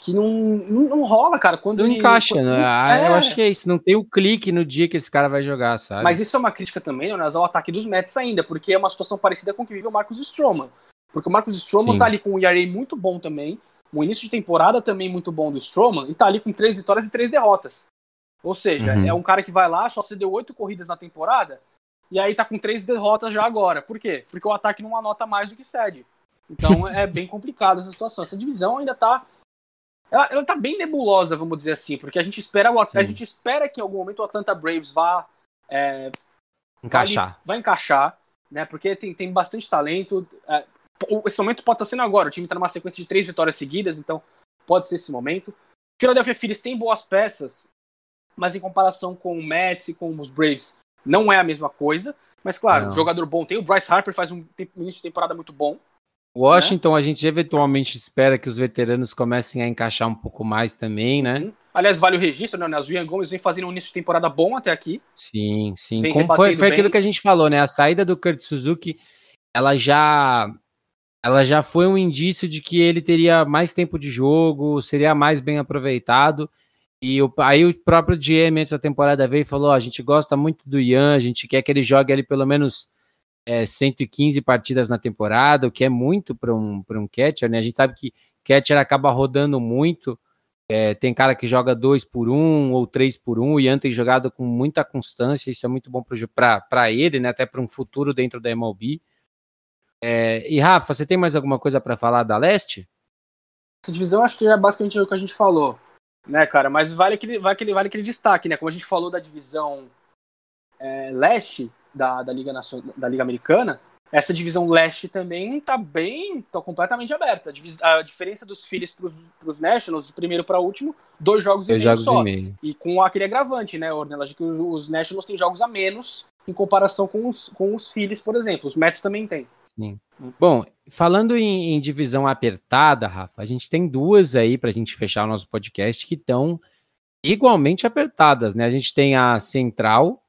que não, não, não, rola, cara. Quando não ele, encaixa, quando, né? Ah, é... Eu acho que é isso. Não tem o clique no dia que esse cara vai jogar, sabe? Mas isso é uma crítica também, né, ao ataque dos Mets ainda, porque é uma situação parecida com o que vive o Marcos Stroman. Porque o Marcos Stroman Sim. tá ali com um ERA muito bom também, um início de temporada também muito bom do Stroman, e tá ali com três vitórias e três derrotas. Ou seja, uhum. é um cara que vai lá, só cedeu oito corridas na temporada, e aí tá com três derrotas já agora. Por quê? Porque o ataque não anota mais do que cede. Então é bem complicado essa situação. Essa divisão ainda tá ela, ela tá bem nebulosa, vamos dizer assim, porque a gente espera, o, a gente espera que em algum momento o Atlanta Braves vá é, encaixar. Vai, vai, encaixar, né? Porque tem, tem bastante talento. É, esse momento pode estar sendo agora. O time está numa sequência de três vitórias seguidas, então pode ser esse momento. Philadelphia Phillies tem boas peças, mas em comparação com o Mets e com os Braves, não é a mesma coisa. Mas claro, não. jogador bom tem. O Bryce Harper faz um início de temporada muito bom. Washington, né? a gente eventualmente espera que os veteranos comecem a encaixar um pouco mais também, né? Uhum. Aliás, vale o registro, né? O Ian Gomes vem fazendo um início de temporada bom até aqui. Sim, sim. Como foi, foi aquilo que a gente falou, né? A saída do Kurt Suzuki, ela já ela já foi um indício de que ele teria mais tempo de jogo, seria mais bem aproveitado. E o, aí o próprio GM antes da temporada veio e falou: a gente gosta muito do Ian, a gente quer que ele jogue ali pelo menos é, 115 partidas na temporada, o que é muito para um, um catcher, né? A gente sabe que catcher acaba rodando muito. É, tem cara que joga dois por um ou três por um, e tem jogado com muita constância, isso é muito bom para ele, né? Até para um futuro dentro da MLB. É, e Rafa, você tem mais alguma coisa para falar da Leste? Essa divisão acho que é basicamente o que a gente falou, né, cara? Mas vale aquele, vale aquele, vale aquele destaque, né? Como a gente falou da divisão é, Leste da, da, Liga Nacional, da Liga Americana, essa divisão leste também está bem, tá completamente aberta. A, a diferença dos Phillies para os Nationals, de primeiro para último, dois jogos dois e meio jogos só. E, meio. e com aquele agravante, né, Ornelas, que os, os, Nationals têm jogos a menos em comparação com os, com os Phillies, por exemplo. Os Mets também têm. Sim. Bom, falando em, em divisão apertada, Rafa, a gente tem duas aí para a gente fechar o nosso podcast que estão igualmente apertadas, né? A gente tem a Central,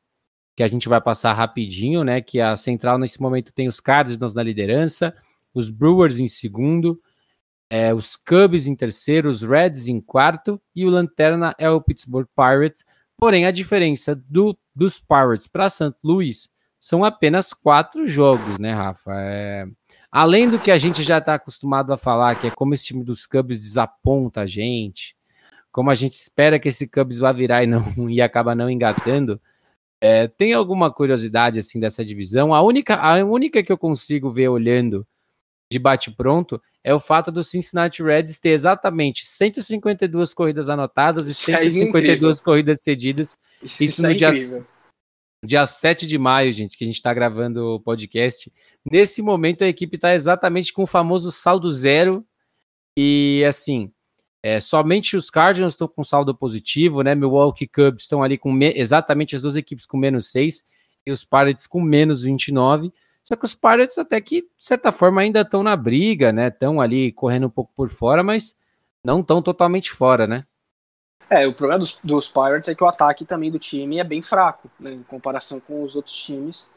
que a gente vai passar rapidinho, né? Que a central nesse momento tem os Cardinals na liderança, os Brewers em segundo, é, os Cubs em terceiro, os Reds em quarto e o lanterna é o Pittsburgh Pirates. Porém, a diferença do, dos Pirates para St. Louis são apenas quatro jogos, né, Rafa? É... Além do que a gente já está acostumado a falar, que é como esse time dos Cubs desaponta a gente, como a gente espera que esse Cubs vá virar e não e acaba não engatando. É, tem alguma curiosidade assim dessa divisão? A única, a única que eu consigo ver olhando de bate-pronto é o fato do Cincinnati Reds ter exatamente 152 corridas anotadas e 152 é corridas cedidas. Isso, Isso no é dia, dia 7 de maio, gente, que a gente está gravando o podcast. Nesse momento, a equipe está exatamente com o famoso saldo zero. E assim, é, somente os Cardinals estão com saldo positivo, né? Milwaukee Cubs estão ali com exatamente as duas equipes com menos 6 e os Pirates com menos 29. Só que os Pirates até que, de certa forma, ainda estão na briga, né? Estão ali correndo um pouco por fora, mas não estão totalmente fora, né? É, o problema dos, dos, Pirates é que o ataque também do time é bem fraco, né? Em comparação com os outros times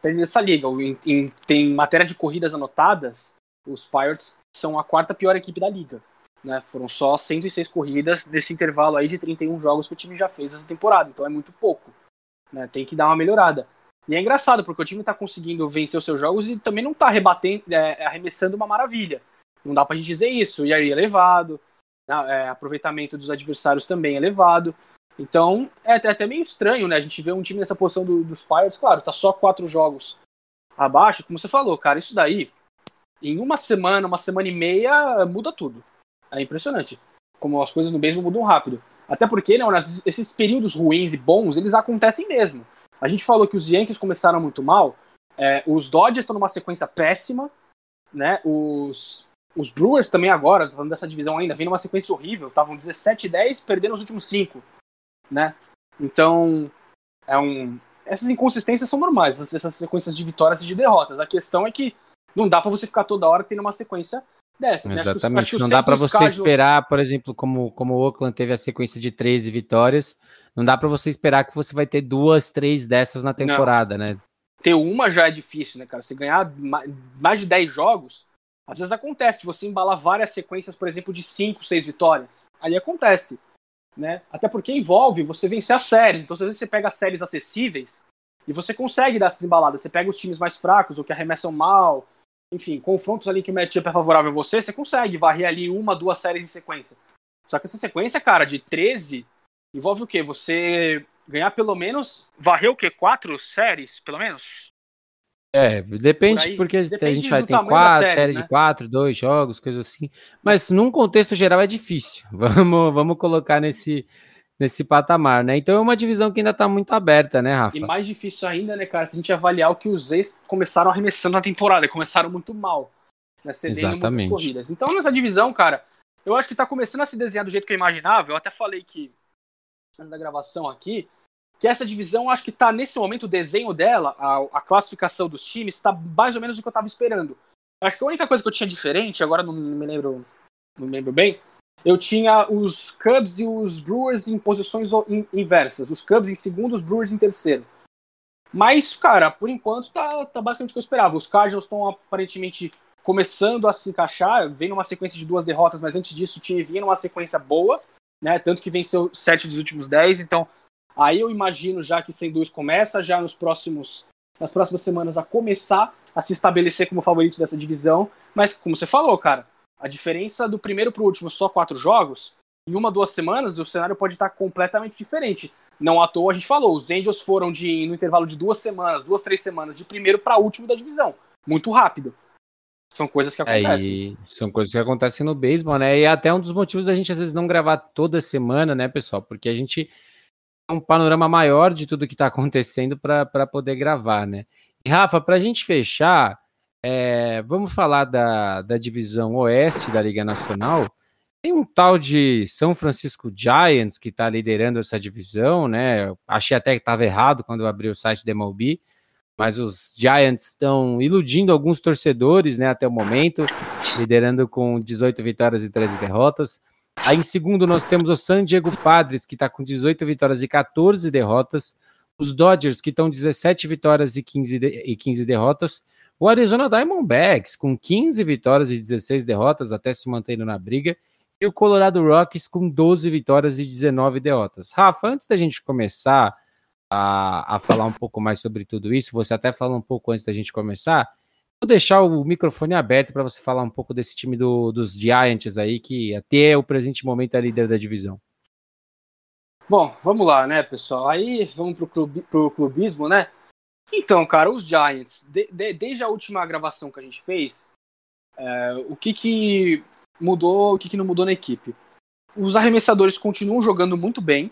tem nessa liga. Em, em, tem matéria de corridas anotadas, os Pirates são a quarta pior equipe da liga. Né? Foram só 106 corridas desse intervalo aí de 31 jogos que o time já fez essa temporada, então é muito pouco. Né? Tem que dar uma melhorada. E é engraçado, porque o time está conseguindo vencer os seus jogos e também não está rebatendo, é, arremessando uma maravilha. Não dá pra gente dizer isso. E aí elevado, né? é, aproveitamento dos adversários também elevado. Então é até, até meio estranho, né? A gente vê um time nessa posição do, dos Pirates, claro, tá só quatro jogos abaixo, como você falou, cara, isso daí, em uma semana, uma semana e meia, muda tudo. É impressionante como as coisas no beisebol mudam rápido. Até porque, né, esses períodos ruins e bons, eles acontecem mesmo. A gente falou que os Yankees começaram muito mal, é, os Dodgers estão numa sequência péssima, né? Os, os Brewers também agora, falando dessa divisão ainda, vem numa sequência horrível, estavam 17 e 10, perdendo os últimos 5, né? Então, é um... essas inconsistências são normais, essas sequências de vitórias e de derrotas. A questão é que não dá para você ficar toda hora tendo uma sequência dessas. Né? Exatamente. Não dá para você esperar, por exemplo, como, como o Oakland teve a sequência de 13 vitórias, não dá para você esperar que você vai ter duas, três dessas na temporada, não. né? Ter uma já é difícil, né, cara? Você ganhar mais de 10 jogos, às vezes acontece de você embalar várias sequências, por exemplo, de 5, 6 vitórias. Ali acontece, né? Até porque envolve você vencer as séries. Então, às vezes você pega séries acessíveis e você consegue dar essas embaladas. Você pega os times mais fracos ou que arremessam mal, enfim, confrontos ali que o matchup é favorável a você, você consegue varrer ali uma, duas séries em sequência. Só que essa sequência, cara, de 13, envolve o quê? Você ganhar pelo menos. Varrer o quê? Quatro séries, pelo menos? É, depende, por porque depende a gente vai ter quatro, série, série né? de quatro, dois jogos, coisas assim. Mas num contexto geral é difícil. Vamos, vamos colocar nesse, nesse patamar, né? Então é uma divisão que ainda tá muito aberta, né, Rafa? E mais difícil ainda, né, cara, se a gente avaliar o que os ex começaram arremessando na temporada, começaram muito mal, né, cedendo muitas corridas. Então nessa divisão, cara, eu acho que tá começando a se desenhar do jeito que eu imaginava. Eu até falei que, antes da gravação aqui, que essa divisão, acho que tá nesse momento, o desenho dela, a, a classificação dos times, está mais ou menos o que eu tava esperando. Acho que a única coisa que eu tinha diferente, agora não me lembro, não me lembro bem, eu tinha os Cubs e os Brewers em posições inversas. Os Cubs em segundo, os Brewers em terceiro. Mas, cara, por enquanto tá, tá basicamente o que eu esperava. Os Cardinals estão aparentemente começando a se encaixar, vem numa sequência de duas derrotas, mas antes disso o time vinha numa sequência boa, né? Tanto que venceu sete dos últimos dez, então aí eu imagino já que sem dois começa já nos próximos nas próximas semanas a começar a se estabelecer como favorito dessa divisão, mas como você falou, cara, a diferença do primeiro para o último só quatro jogos, em uma duas semanas o cenário pode estar completamente diferente. Não à toa a gente falou, os Angels foram de no intervalo de duas semanas, duas três semanas de primeiro para último da divisão, muito rápido. São coisas que acontecem. É, são coisas que acontecem no beisebol, né? E é até um dos motivos da gente às vezes não gravar toda semana, né, pessoal? Porque a gente tem um panorama maior de tudo que está acontecendo para poder gravar, né? E Rafa, para a gente fechar, é, vamos falar da, da divisão oeste da Liga Nacional. Tem um tal de São Francisco Giants que está liderando essa divisão, né? Achei até que estava errado quando eu abri o site da MLB mas os Giants estão iludindo alguns torcedores, né, até o momento, liderando com 18 vitórias e 13 derrotas. Aí em segundo nós temos o San Diego Padres, que está com 18 vitórias e 14 derrotas. Os Dodgers, que estão 17 vitórias e 15, de, e 15 derrotas. O Arizona Diamondbacks, com 15 vitórias e 16 derrotas, até se mantendo na briga. E o Colorado Rockies, com 12 vitórias e 19 derrotas. Rafa, antes da gente começar a, a falar um pouco mais sobre tudo isso, você até fala um pouco antes da gente começar. Vou deixar o microfone aberto para você falar um pouco desse time do, dos Giants aí, que até o presente momento é líder da divisão. Bom, vamos lá, né, pessoal? Aí vamos clube, pro clubismo, né? Então, cara, os Giants, de, de, desde a última gravação que a gente fez, é, o que que mudou, o que que não mudou na equipe? Os arremessadores continuam jogando muito bem,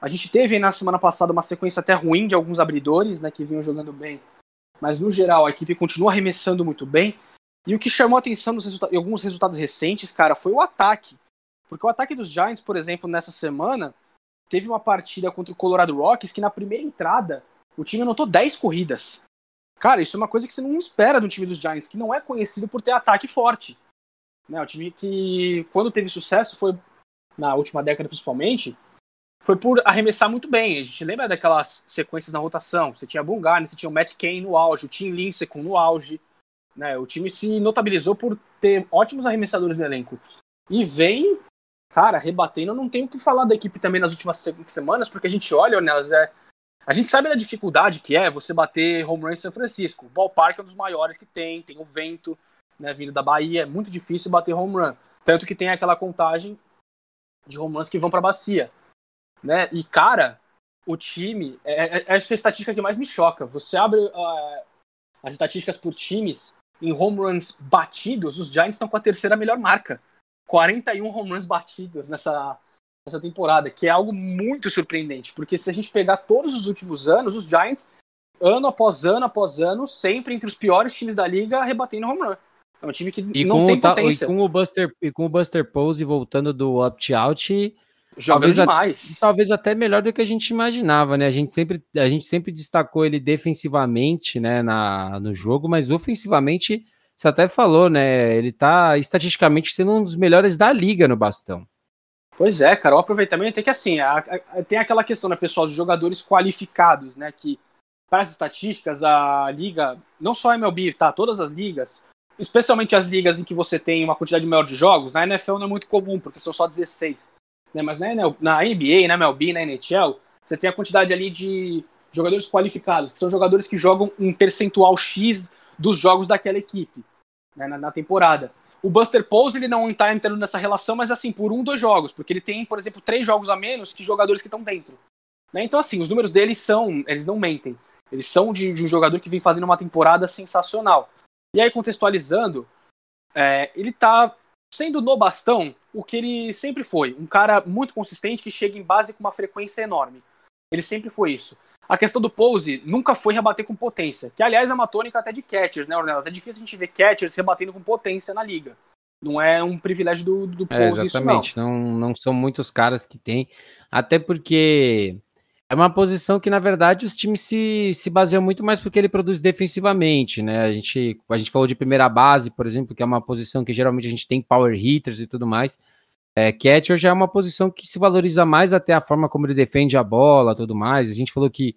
a gente teve na semana passada uma sequência até ruim de alguns abridores, né, que vinham jogando bem. Mas no geral a equipe continua arremessando muito bem. E o que chamou a atenção nos resulta em alguns resultados recentes, cara, foi o ataque. Porque o ataque dos Giants, por exemplo, nessa semana, teve uma partida contra o Colorado Rockies que na primeira entrada o time anotou 10 corridas. Cara, isso é uma coisa que você não espera do time dos Giants, que não é conhecido por ter ataque forte. Né, o time que, quando teve sucesso, foi na última década principalmente, foi por arremessar muito bem. A gente lembra daquelas sequências na rotação. Você tinha Bungarne, você tinha o Matt Cain no auge, o Tim Lincecum no auge. Né? O time se notabilizou por ter ótimos arremessadores no elenco. E vem, cara, rebatendo. Eu não tenho o que falar da equipe também nas últimas semanas, porque a gente olha nelas, é, a gente sabe da dificuldade que é você bater home run em São Francisco. O ballpark é um dos maiores que tem, tem o vento, né, vindo da Bahia, é muito difícil bater home run. Tanto que tem aquela contagem de home runs que vão para bacia né? E, cara, o time. É, é, é, acho que a estatística que mais me choca. Você abre uh, as estatísticas por times em home runs batidos, os Giants estão com a terceira melhor marca. 41 home runs batidos nessa, nessa temporada, que é algo muito surpreendente, porque se a gente pegar todos os últimos anos, os Giants, ano após ano após ano, sempre entre os piores times da liga, rebatendo home run. É um time que e não tem potência. E com o Buster, e com o Buster Pose voltando do opt-out, Joga talvez demais. A, talvez até melhor do que a gente imaginava, né? A gente sempre, a gente sempre destacou ele defensivamente, né, na, no jogo, mas ofensivamente, você até falou, né? Ele tá estatisticamente sendo um dos melhores da liga no bastão. Pois é, cara, o aproveitamento é que assim, a, a, tem aquela questão, né, pessoal, de jogadores qualificados, né? Que para as estatísticas, a liga, não só a MLB, tá? Todas as ligas, especialmente as ligas em que você tem uma quantidade maior de jogos, na NFL não é muito comum, porque são só 16 né? Mas na, na NBA, na MLB, na NHL, você tem a quantidade ali de jogadores qualificados, que são jogadores que jogam um percentual X dos jogos daquela equipe né, na, na, temporada. O Buster Pose ele não está entrando nessa relação, mas assim, por um, dois jogos, porque ele tem, por exemplo, três jogos a menos que jogadores que estão dentro. Né? Então, assim, os números deles são, eles não mentem. Eles são de, de um jogador que vem fazendo uma temporada sensacional. E aí, contextualizando, é, ele tá sendo no bastão o que ele sempre foi. Um cara muito consistente que chega em base com uma frequência enorme. Ele sempre foi isso. A questão do pose nunca foi rebater com potência, que aliás é uma tônica até de catchers, né, Ornelas? É difícil a gente ver catchers rebatendo com potência na liga. Não é um privilégio do, do pose é, exatamente. isso, não. não. Não são muitos caras que tem, até porque é uma posição que, na verdade, os times se, se baseiam muito mais porque ele produz defensivamente, né? A gente, a gente falou de primeira base, por exemplo, que é uma posição que geralmente a gente tem power hitters e tudo mais. É, catcher já é uma posição que se valoriza mais até a forma como ele defende a bola tudo mais. A gente falou que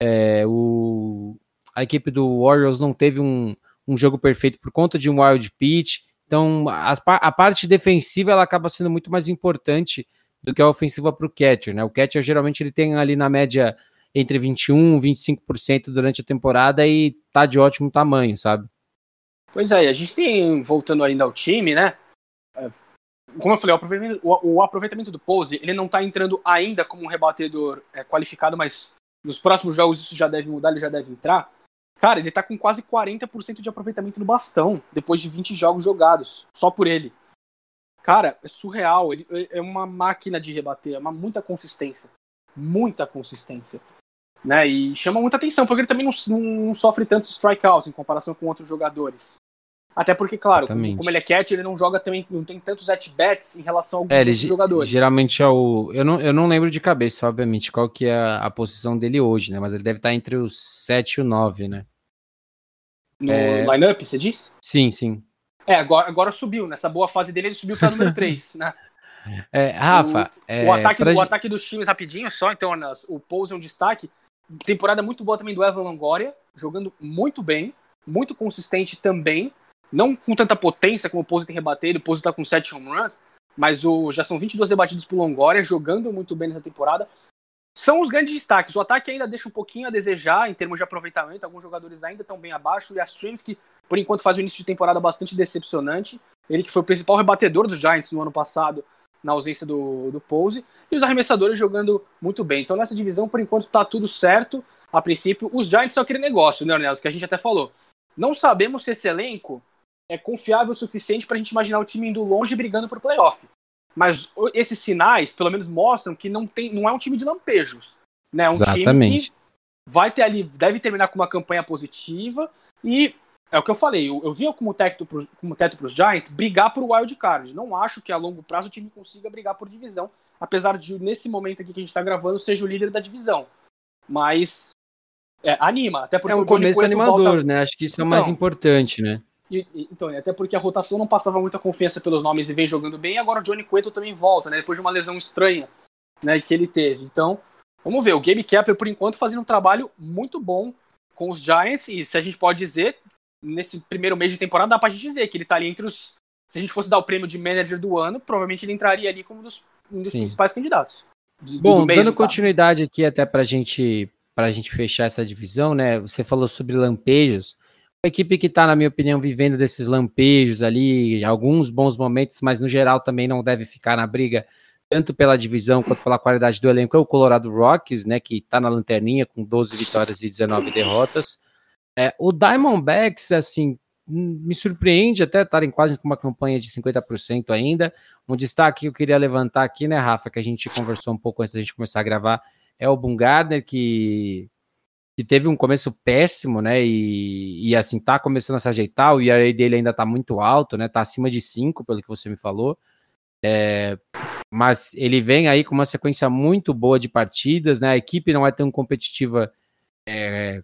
é, o, a equipe do Warriors não teve um, um jogo perfeito por conta de um wild pitch. Então, a, a parte defensiva ela acaba sendo muito mais importante do que a ofensiva para o catcher, né? O catcher geralmente ele tem ali na média entre 21 e 25% durante a temporada e tá de ótimo tamanho, sabe? Pois é, a gente tem, voltando ainda ao time, né? É, como eu falei, o aproveitamento, o, aproveitamento do Pose, ele não tá entrando ainda como um rebatedor é, qualificado, mas nos próximos jogos isso já deve mudar, ele já deve entrar. Cara, ele tá com quase 40% de aproveitamento no bastão, depois de 20 jogos jogados, só por ele. Cara, é surreal. Ele é uma máquina de rebater, é uma muita consistência. Muita consistência. Né? E chama muita atenção, porque ele também não, não sofre tantos strikeouts em comparação com outros jogadores. Até porque, claro, como, como, ele é cat, ele não joga também, não tem tantos at-bats em relação a alguns é, jogadores. Geralmente é o. Eu não, eu não lembro de cabeça, obviamente, qual que é a, a posição dele hoje, né? Mas ele deve estar entre os 7 e o 9, né? No é... lineup, você disse? Sim, sim. É, agora, agora subiu. Nessa boa fase dele, ele subiu para número 3, né? É, Rafa, o, é, o, ataque, o ataque dos times rapidinho só, então o Pose é um destaque. Temporada muito boa também do Evan Longoria, jogando muito bem, muito consistente também. Não com tanta potência como o Pose tem rebatido, o Pose tá com 7 home runs, mas o, já são 22 rebatidos por Longoria, jogando muito bem nessa temporada. São os grandes destaques. O ataque ainda deixa um pouquinho a desejar em termos de aproveitamento, alguns jogadores ainda estão bem abaixo, e as streams que por enquanto faz um início de temporada bastante decepcionante. Ele que foi o principal rebatedor dos Giants no ano passado, na ausência do, do Pose, e os arremessadores jogando muito bem. Então nessa divisão, por enquanto, está tudo certo. A princípio, os Giants são aquele negócio, né, Ornelas, que a gente até falou. Não sabemos se esse elenco é confiável o suficiente para a gente imaginar o time indo longe brigando por playoff. Mas esses sinais, pelo menos, mostram que não, tem, não é um time de lampejos. Né? É um Exatamente. time que vai ter ali, deve terminar com uma campanha positiva e é o que eu falei, eu, eu via como teto, pro, como teto para os Giants brigar por wild card. Não acho que a longo prazo o time consiga brigar por divisão, apesar de nesse momento aqui que a gente está gravando seja o líder da divisão. Mas é, anima, até porque é um começo animador, volta... né? Acho que isso é o então, mais importante, né? E, e, então, até porque a rotação não passava muita confiança pelos nomes e vem jogando bem, agora o Johnny Cueto também volta, né? Depois de uma lesão estranha, né, que ele teve. Então, vamos ver, o Gabe Kepler por enquanto fazendo um trabalho muito bom com os Giants e se a gente pode dizer, nesse primeiro mês de temporada, dá pra gente dizer que ele tá ali entre os. Se a gente fosse dar o prêmio de manager do ano, provavelmente ele entraria ali como um dos, um dos principais candidatos. Do, Bom, do dando continuidade aqui até pra gente, pra gente fechar essa divisão, né? Você falou sobre lampejos. A equipe que está, na minha opinião, vivendo desses lampejos ali, alguns bons momentos, mas no geral também não deve ficar na briga, tanto pela divisão quanto pela qualidade do elenco, é o Colorado Rockies, né? Que está na lanterninha com 12 vitórias e 19 derrotas. É, o Diamondbacks, assim, me surpreende até estarem quase com uma campanha de 50% ainda. Um destaque que eu queria levantar aqui, né, Rafa, que a gente conversou um pouco antes da gente começar a gravar, é o Bungardner, que, que teve um começo péssimo, né, e, e assim, tá começando a se ajeitar, o ERA dele ainda tá muito alto, né, tá acima de 5, pelo que você me falou. É, mas ele vem aí com uma sequência muito boa de partidas, né, a equipe não é tão competitiva é,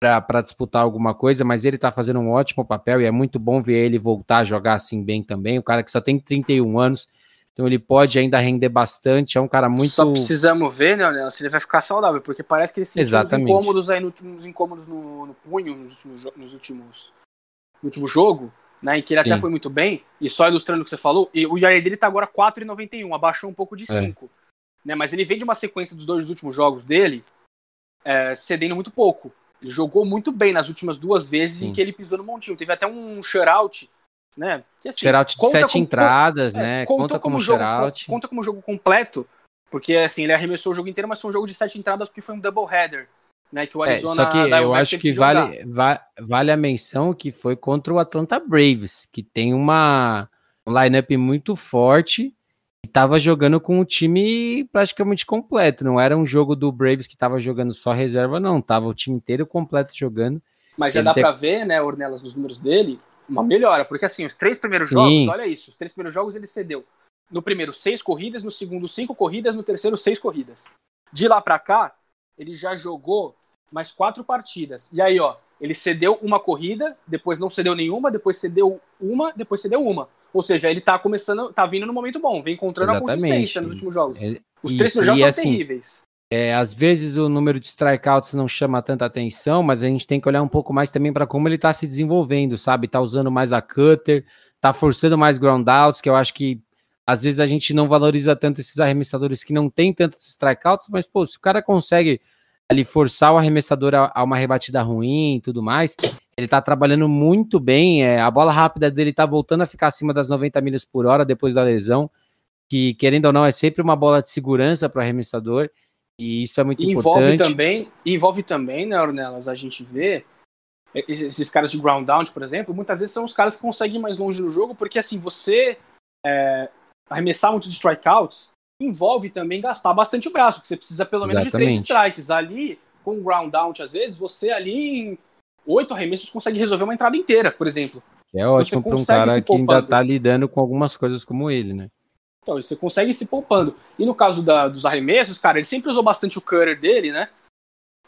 para disputar alguma coisa, mas ele está fazendo um ótimo papel e é muito bom ver ele voltar a jogar assim bem também. O cara que só tem 31 anos, então ele pode ainda render bastante. É um cara muito. Só precisamos ver, né, Leonel, se ele vai ficar saudável, porque parece que ele sentiu Exatamente. uns incômodos aí, nos incômodos no, no punho nos últimos, nos últimos no último jogo, né, em que ele até Sim. foi muito bem. E só ilustrando o que você falou, e o Jair dele tá agora 4,91, abaixou um pouco de 5. É. Né, mas ele vem de uma sequência dos dois últimos jogos dele, é, cedendo muito pouco. Ele jogou muito bem nas últimas duas vezes Sim. em que ele pisou no montinho. Teve até um shutout, né? Que, assim, shutout de sete como, entradas, né? Conta, conta como, como jogo, conta como jogo completo, porque assim, ele arremessou o jogo inteiro, mas foi um jogo de sete entradas porque foi um double header. né? Que o Arizona. É, só que eu acho que, que vale, vale a menção que foi contra o Atlanta Braves, que tem uma um lineup muito forte e estava jogando com o time praticamente completo. Não era um jogo do Braves que estava jogando só reserva, não. Tava o time inteiro completo jogando. Mas já dá para ver, né, Ornelas, nos números dele, uma melhora, porque assim, os três primeiros jogos, Sim. olha isso, os três primeiros jogos ele cedeu. No primeiro, seis corridas, no segundo, cinco corridas, no terceiro, seis corridas. De lá para cá, ele já jogou mais quatro partidas. E aí, ó, ele cedeu uma corrida, depois não cedeu nenhuma, depois cedeu uma, depois cedeu uma. Ou seja, ele tá começando, tá vindo no momento bom, vem encontrando Exatamente. a consistência nos últimos jogos. Os três primeiros jogos são assim, terríveis. É, às vezes o número de strikeouts não chama tanta atenção, mas a gente tem que olhar um pouco mais também para como ele está se desenvolvendo, sabe? Tá usando mais a cutter, tá forçando mais groundouts, que eu acho que às vezes a gente não valoriza tanto esses arremessadores que não tem tantos strikeouts, mas pô, se o cara consegue ali forçar o arremessador a, a uma rebatida ruim e tudo mais, ele tá trabalhando muito bem. É, a bola rápida dele tá voltando a ficar acima das 90 milhas por hora depois da lesão, que querendo ou não é sempre uma bola de segurança para o arremessador. E isso é muito envolve importante. Também, envolve também, né, Ornelas, a gente vê esses caras de ground down, por exemplo, muitas vezes são os caras que conseguem ir mais longe no jogo, porque assim, você é, arremessar muitos strikeouts envolve também gastar bastante o braço, porque você precisa pelo menos Exatamente. de três strikes. Ali, com ground down, às vezes, você ali em oito arremessos consegue resolver uma entrada inteira, por exemplo. É então, ótimo para um cara que ainda está lidando com algumas coisas como ele, né? Então, você consegue se poupando. E no caso da, dos arremessos, cara, ele sempre usou bastante o cutter dele, né?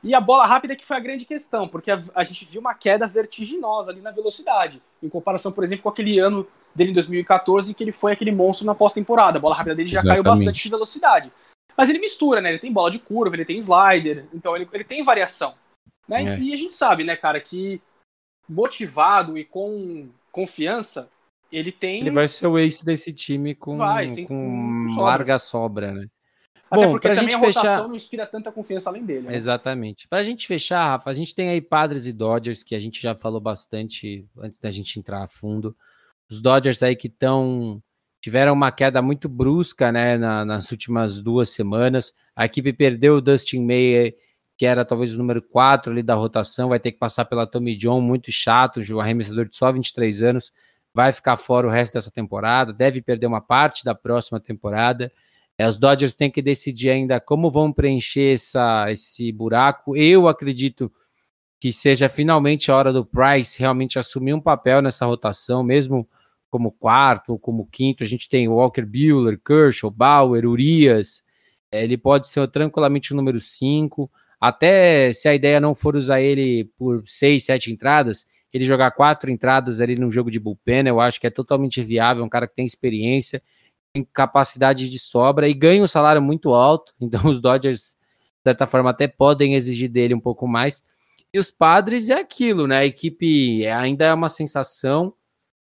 E a bola rápida que foi a grande questão, porque a, a, gente viu uma queda vertiginosa ali na velocidade, em comparação, por exemplo, com aquele ano dele em 2014, que ele foi aquele monstro na pós-temporada. A bola rápida dele já Exatamente. caiu bastante de velocidade. Mas ele mistura, né? Ele tem bola de curva, ele tem slider, então ele, ele tem variação. Né? É. E a gente sabe, né, cara, que motivado e com confiança, ele tem. Ele vai ser o ace desse time com, vai, com, com larga sobra, né? Até Bom, porque também gente a rotação fechar... não inspira tanta confiança além dele. Né? Exatamente. Para a gente fechar, Rafa, a gente tem aí Padres e Dodgers, que a gente já falou bastante antes da gente entrar a fundo. Os Dodgers aí que estão tiveram uma queda muito brusca, né, na, nas últimas duas semanas. A equipe perdeu o Dustin May, que era talvez o número 4 ali da rotação, vai ter que passar pela Tommy John, muito chato, um arremessador de só 23 anos vai ficar fora o resto dessa temporada, deve perder uma parte da próxima temporada. É, os Dodgers têm que decidir ainda como vão preencher essa, esse buraco. Eu acredito que seja finalmente a hora do Price realmente assumir um papel nessa rotação, mesmo como quarto ou como quinto. A gente tem Walker Buehler, Kershaw, Bauer, Urias. É, ele pode ser tranquilamente o número 5. Até se a ideia não for usar ele por seis, sete entradas, ele jogar quatro entradas ali no jogo de bullpen, eu acho que é totalmente viável, um cara que tem experiência, tem capacidade de sobra e ganha um salário muito alto, então os Dodgers, de certa forma, até podem exigir dele um pouco mais. E os Padres é aquilo, né? A equipe ainda é uma sensação,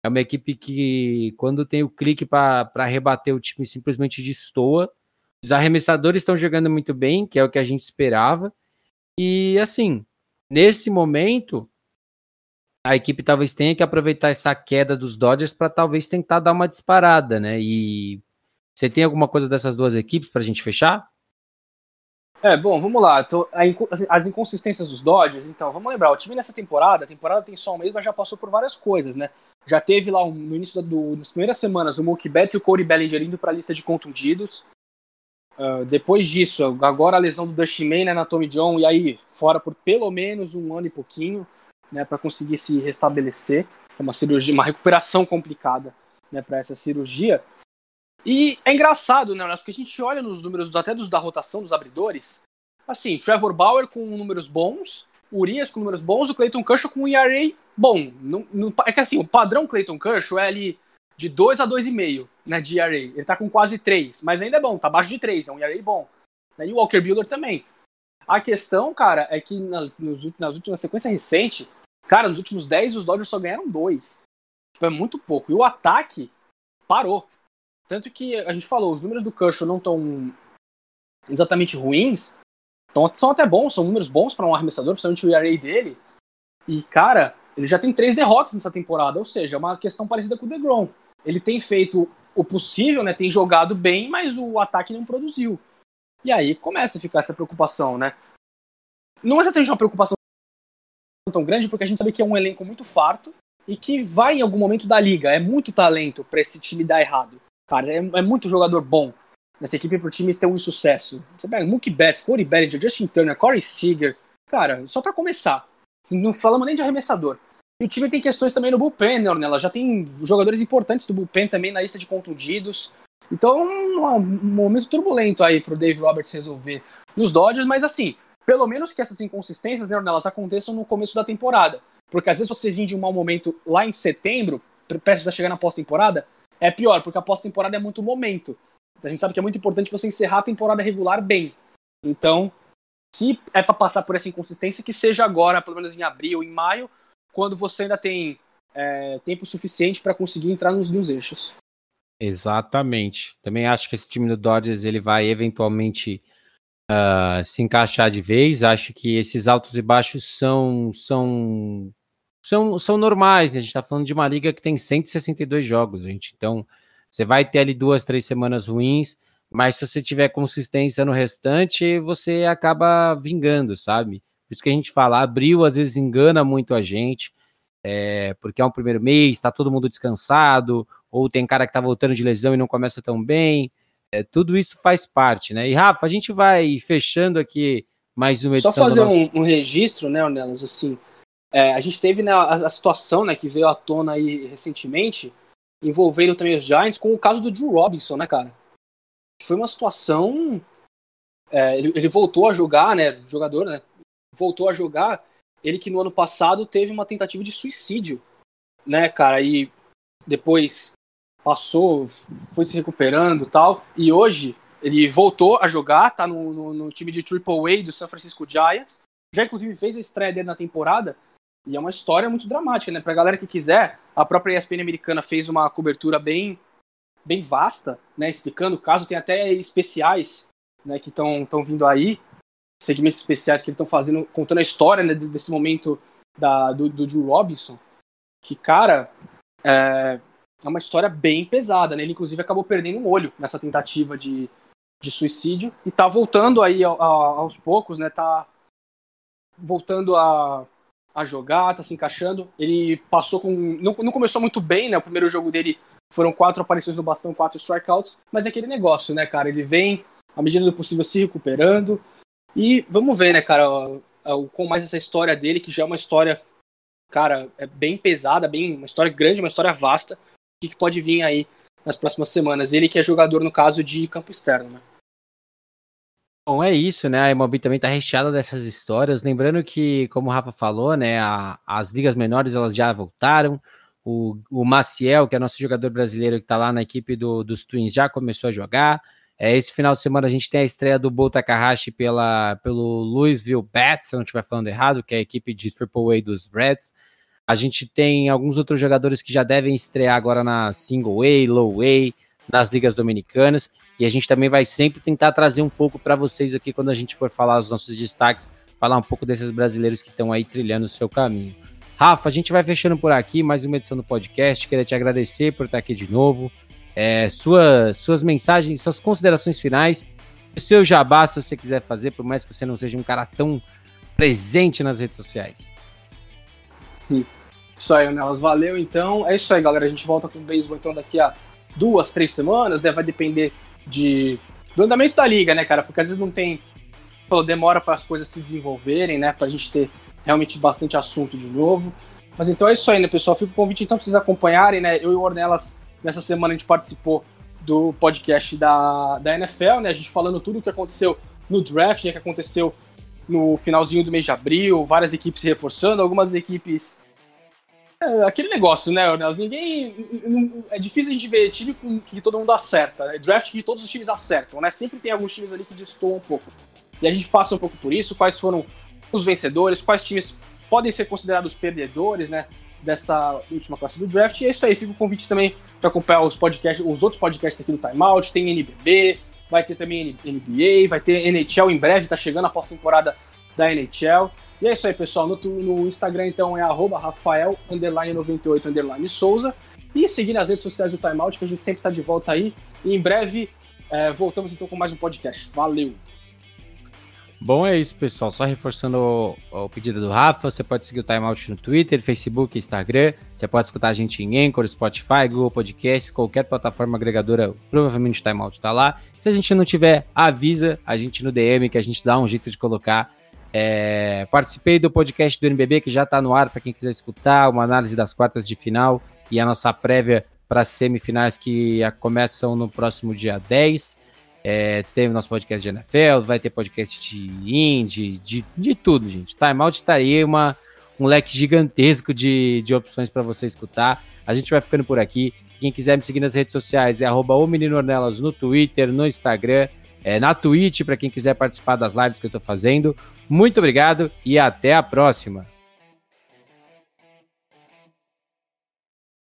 é uma equipe que, quando tem o clique para rebater o time, simplesmente destoa. Os arremessadores estão jogando muito bem, que é o que a gente esperava. E assim, nesse momento, a equipe talvez tenha que aproveitar essa queda dos Dodgers para talvez tentar dar uma disparada, né? E você tem alguma coisa dessas duas equipes para a gente fechar? É, bom, vamos lá. Tô, as inconsistências dos Dodgers, então, vamos lembrar, o time nessa temporada, a temporada tem só um mês, mas já passou por várias coisas, né? Já teve lá no início do, das primeiras semanas o Mookie Betts e o Corey Bellinger indo para a lista de contundidos. Uh, depois disso, agora a lesão do Dustin May, né, na Tommy John, e aí fora por pelo menos um ano e pouquinho né, para conseguir se restabelecer. É uma cirurgia, uma recuperação complicada, né, para essa cirurgia. E é engraçado, né, porque a gente olha nos números até dos da rotação dos abridores, assim, Trevor Bauer com números bons, Urias com números bons, o Clayton Kershaw com um ERA bom. Não, não, é que assim, o padrão Clayton Kershaw é ali de 2 a 2,5, né, de ERA. Ele tá com quase 3, mas ainda é bom, tá abaixo de 3, é um ERA bom. E o Walker Buehler também. A questão, cara, é que na, nos, nas últimas sequência recente, cara, nos últimos 10 os Dodgers só ganharam dois. Tipo, é muito pouco. E o ataque parou. Tanto que a gente falou, os números do Kershaw não estão exatamente ruins, então, são até bons, são números bons para um arremessador, principalmente o ERA dele. E, cara, ele já tem três derrotas nessa temporada, ou seja, é uma questão parecida com o DeGrom. Ele tem feito o possível, né? Tem jogado bem, mas o ataque não produziu. E aí começa a ficar essa preocupação, né? não é exatamente uma preocupação tão grande, porque a gente sabe que é um elenco muito farto e que vai em algum momento da liga. É muito talento para esse time dar errado. Cara, é, é, muito jogador bom nessa equipe pro time ter um sucesso. Você pega Mookie Betts, Corey Bellinger, Justin Turner, Corey Seager. Cara, só para começar. Não falamos nem de arremessador. E o time tem questões também no bullpen, né, Ornella? Já tem jogadores importantes do bullpen também na lista de contundidos. Então, um momento turbulento aí pro Dave Roberts resolver nos Dodgers, mas assim, pelo menos que essas inconsistências, né, elas aconteçam no começo da temporada. Porque às vezes você vir de um mau momento lá em setembro, prestes a chegar na pós-temporada, é pior, porque a pós-temporada é muito momento. A gente sabe que é muito importante você encerrar a temporada regular bem. Então, se é para passar por essa inconsistência, que seja agora, pelo menos em abril, em maio, quando você ainda tem é, tempo suficiente para conseguir entrar nos, nos eixos. Exatamente. Também acho que esse time do Dodgers ele vai eventualmente uh, se encaixar de vez. Acho que esses altos e baixos são são são, são normais. Né? A gente está falando de uma liga que tem 162 jogos, gente. Então você vai ter ali duas, três semanas ruins, mas se você tiver consistência no restante, você acaba vingando, sabe? Por isso que a gente fala, abril às vezes engana muito a gente, é, porque é um primeiro mês, está todo mundo descansado, ou tem cara que está voltando de lesão e não começa tão bem. É, tudo isso faz parte, né? E Rafa, a gente vai fechando aqui mais uma edição. Só fazer nosso... um, um, registro, né, Ornelas, assim. É, a gente teve né, a, a, situação né, que veio à tona aí recentemente, envolvendo também os Giants, com o caso do Drew Robinson, né, cara? Foi uma situação. É, ele, ele, voltou a jogar, né? Jogador, né? Voltou a jogar. Ele que no ano passado teve uma tentativa de suicídio, né, cara? E depois passou, foi se recuperando tal. E hoje ele voltou a jogar, tá no, no, no time de Triple A do San Francisco Giants. Já inclusive fez a estreia dele na temporada. E é uma história muito dramática, né? Pra galera que quiser, a própria ESPN americana fez uma cobertura bem, bem vasta, né? Explicando o caso. Tem até especiais, né? Que estão vindo aí. Segmentos especiais que eles estão fazendo, contando a história né, desse momento da, do, do Drew Robinson. Que, cara, é, é uma história bem pesada, né? Ele inclusive acabou perdendo um olho nessa tentativa de, de suicídio e tá voltando aí a, a, aos poucos, né? Tá voltando a, a jogar, tá se encaixando. Ele passou com. Não, não começou muito bem, né? O primeiro jogo dele foram quatro aparições no bastão, quatro strikeouts, mas é aquele negócio, né, cara? Ele vem, à medida do possível, se recuperando. E vamos ver, né, cara, com mais essa história dele, que já é uma história, cara, é bem pesada, bem uma história grande, uma história vasta que, que pode vir aí nas próximas semanas. Ele que é jogador, no caso, de campo externo, né? Bom, é isso, né? A MLB também está recheada dessas histórias. Lembrando que, como o Rafa falou, né, a, as ligas menores elas já voltaram. O, o Maciel, que é nosso jogador brasileiro que está lá na equipe do, dos Twins, já começou a jogar. É, esse final de semana a gente tem a estreia do Bo Takahashi pela, pelo Louisville Bats, se eu não estiver falando errado, que é a equipe de AAA dos Reds. A gente tem alguns outros jogadores que já devem estrear agora na Single A, Low A, nas ligas dominicanas. E a gente também vai sempre tentar trazer um pouco para vocês aqui quando a gente for falar os nossos destaques, falar um pouco desses brasileiros que estão aí trilhando o seu caminho. Rafa, a gente vai fechando por aqui mais uma edição do podcast. Queria te agradecer por estar aqui de novo. É, sua, suas mensagens, suas considerações finais, o seu jabá, se você quiser fazer, por mais que você não seja um cara tão presente nas redes sociais. Isso aí, Nelas. Valeu, então. É isso aí, galera. A gente volta com o beisebol, então, daqui a duas, três semanas, né? Vai depender de, do andamento da liga, né, cara? Porque às vezes não tem... Pô, demora para as coisas se desenvolverem, né? Pra gente ter realmente bastante assunto de novo. Mas então é isso aí, né, pessoal? Fica o convite, então, pra vocês acompanharem, né? Eu e o Ornelas, nessa semana, a gente participou do podcast da, da NFL, né? A gente falando tudo o que aconteceu no draft, né? Que aconteceu no finalzinho do mês de abril, várias equipes se reforçando, algumas equipes. É, aquele negócio, né, Ornelas? Ninguém. É difícil a gente ver time que todo mundo acerta. Né? Draft que todos os times acertam, né? Sempre tem alguns times ali que destoam um pouco. E a gente passa um pouco por isso, quais foram os vencedores, quais times podem ser considerados perdedores, né? Dessa última classe do draft. E é isso aí, fica o convite também para acompanhar os podcasts, os outros podcasts aqui do Timeout, tem NBB, vai ter também NBA, vai ter NHL em breve, tá chegando a pós-temporada da NHL. E é isso aí, pessoal. No, no Instagram, então, é Rafael, 98, underline Souza. E seguir nas redes sociais do Timeout, que a gente sempre tá de volta aí. E em breve, é, voltamos então com mais um podcast. Valeu! Bom, é isso, pessoal. Só reforçando o, o, pedido do Rafa, você pode seguir o Timeout no Twitter, Facebook, Instagram. Você pode escutar a gente em Anchor, Spotify, Google Podcasts, qualquer plataforma agregadora, provavelmente o Timeout está lá. Se a gente não tiver, avisa a gente no DM que a gente dá um jeito de colocar. É, participei do podcast do NBB que já está no ar para quem quiser escutar, uma análise das quartas de final e a nossa prévia para as semifinais que começam no próximo dia 10. É, tem o nosso podcast de NFL, vai ter podcast de indie, de, de tudo, gente. Timeout tá aí, uma, um leque gigantesco de, de opções para você escutar. A gente vai ficando por aqui. Quem quiser me seguir nas redes sociais é arroba o Menino Ornelas no Twitter, no Instagram, é, na Twitch, para quem quiser participar das lives que eu estou fazendo. Muito obrigado e até a próxima.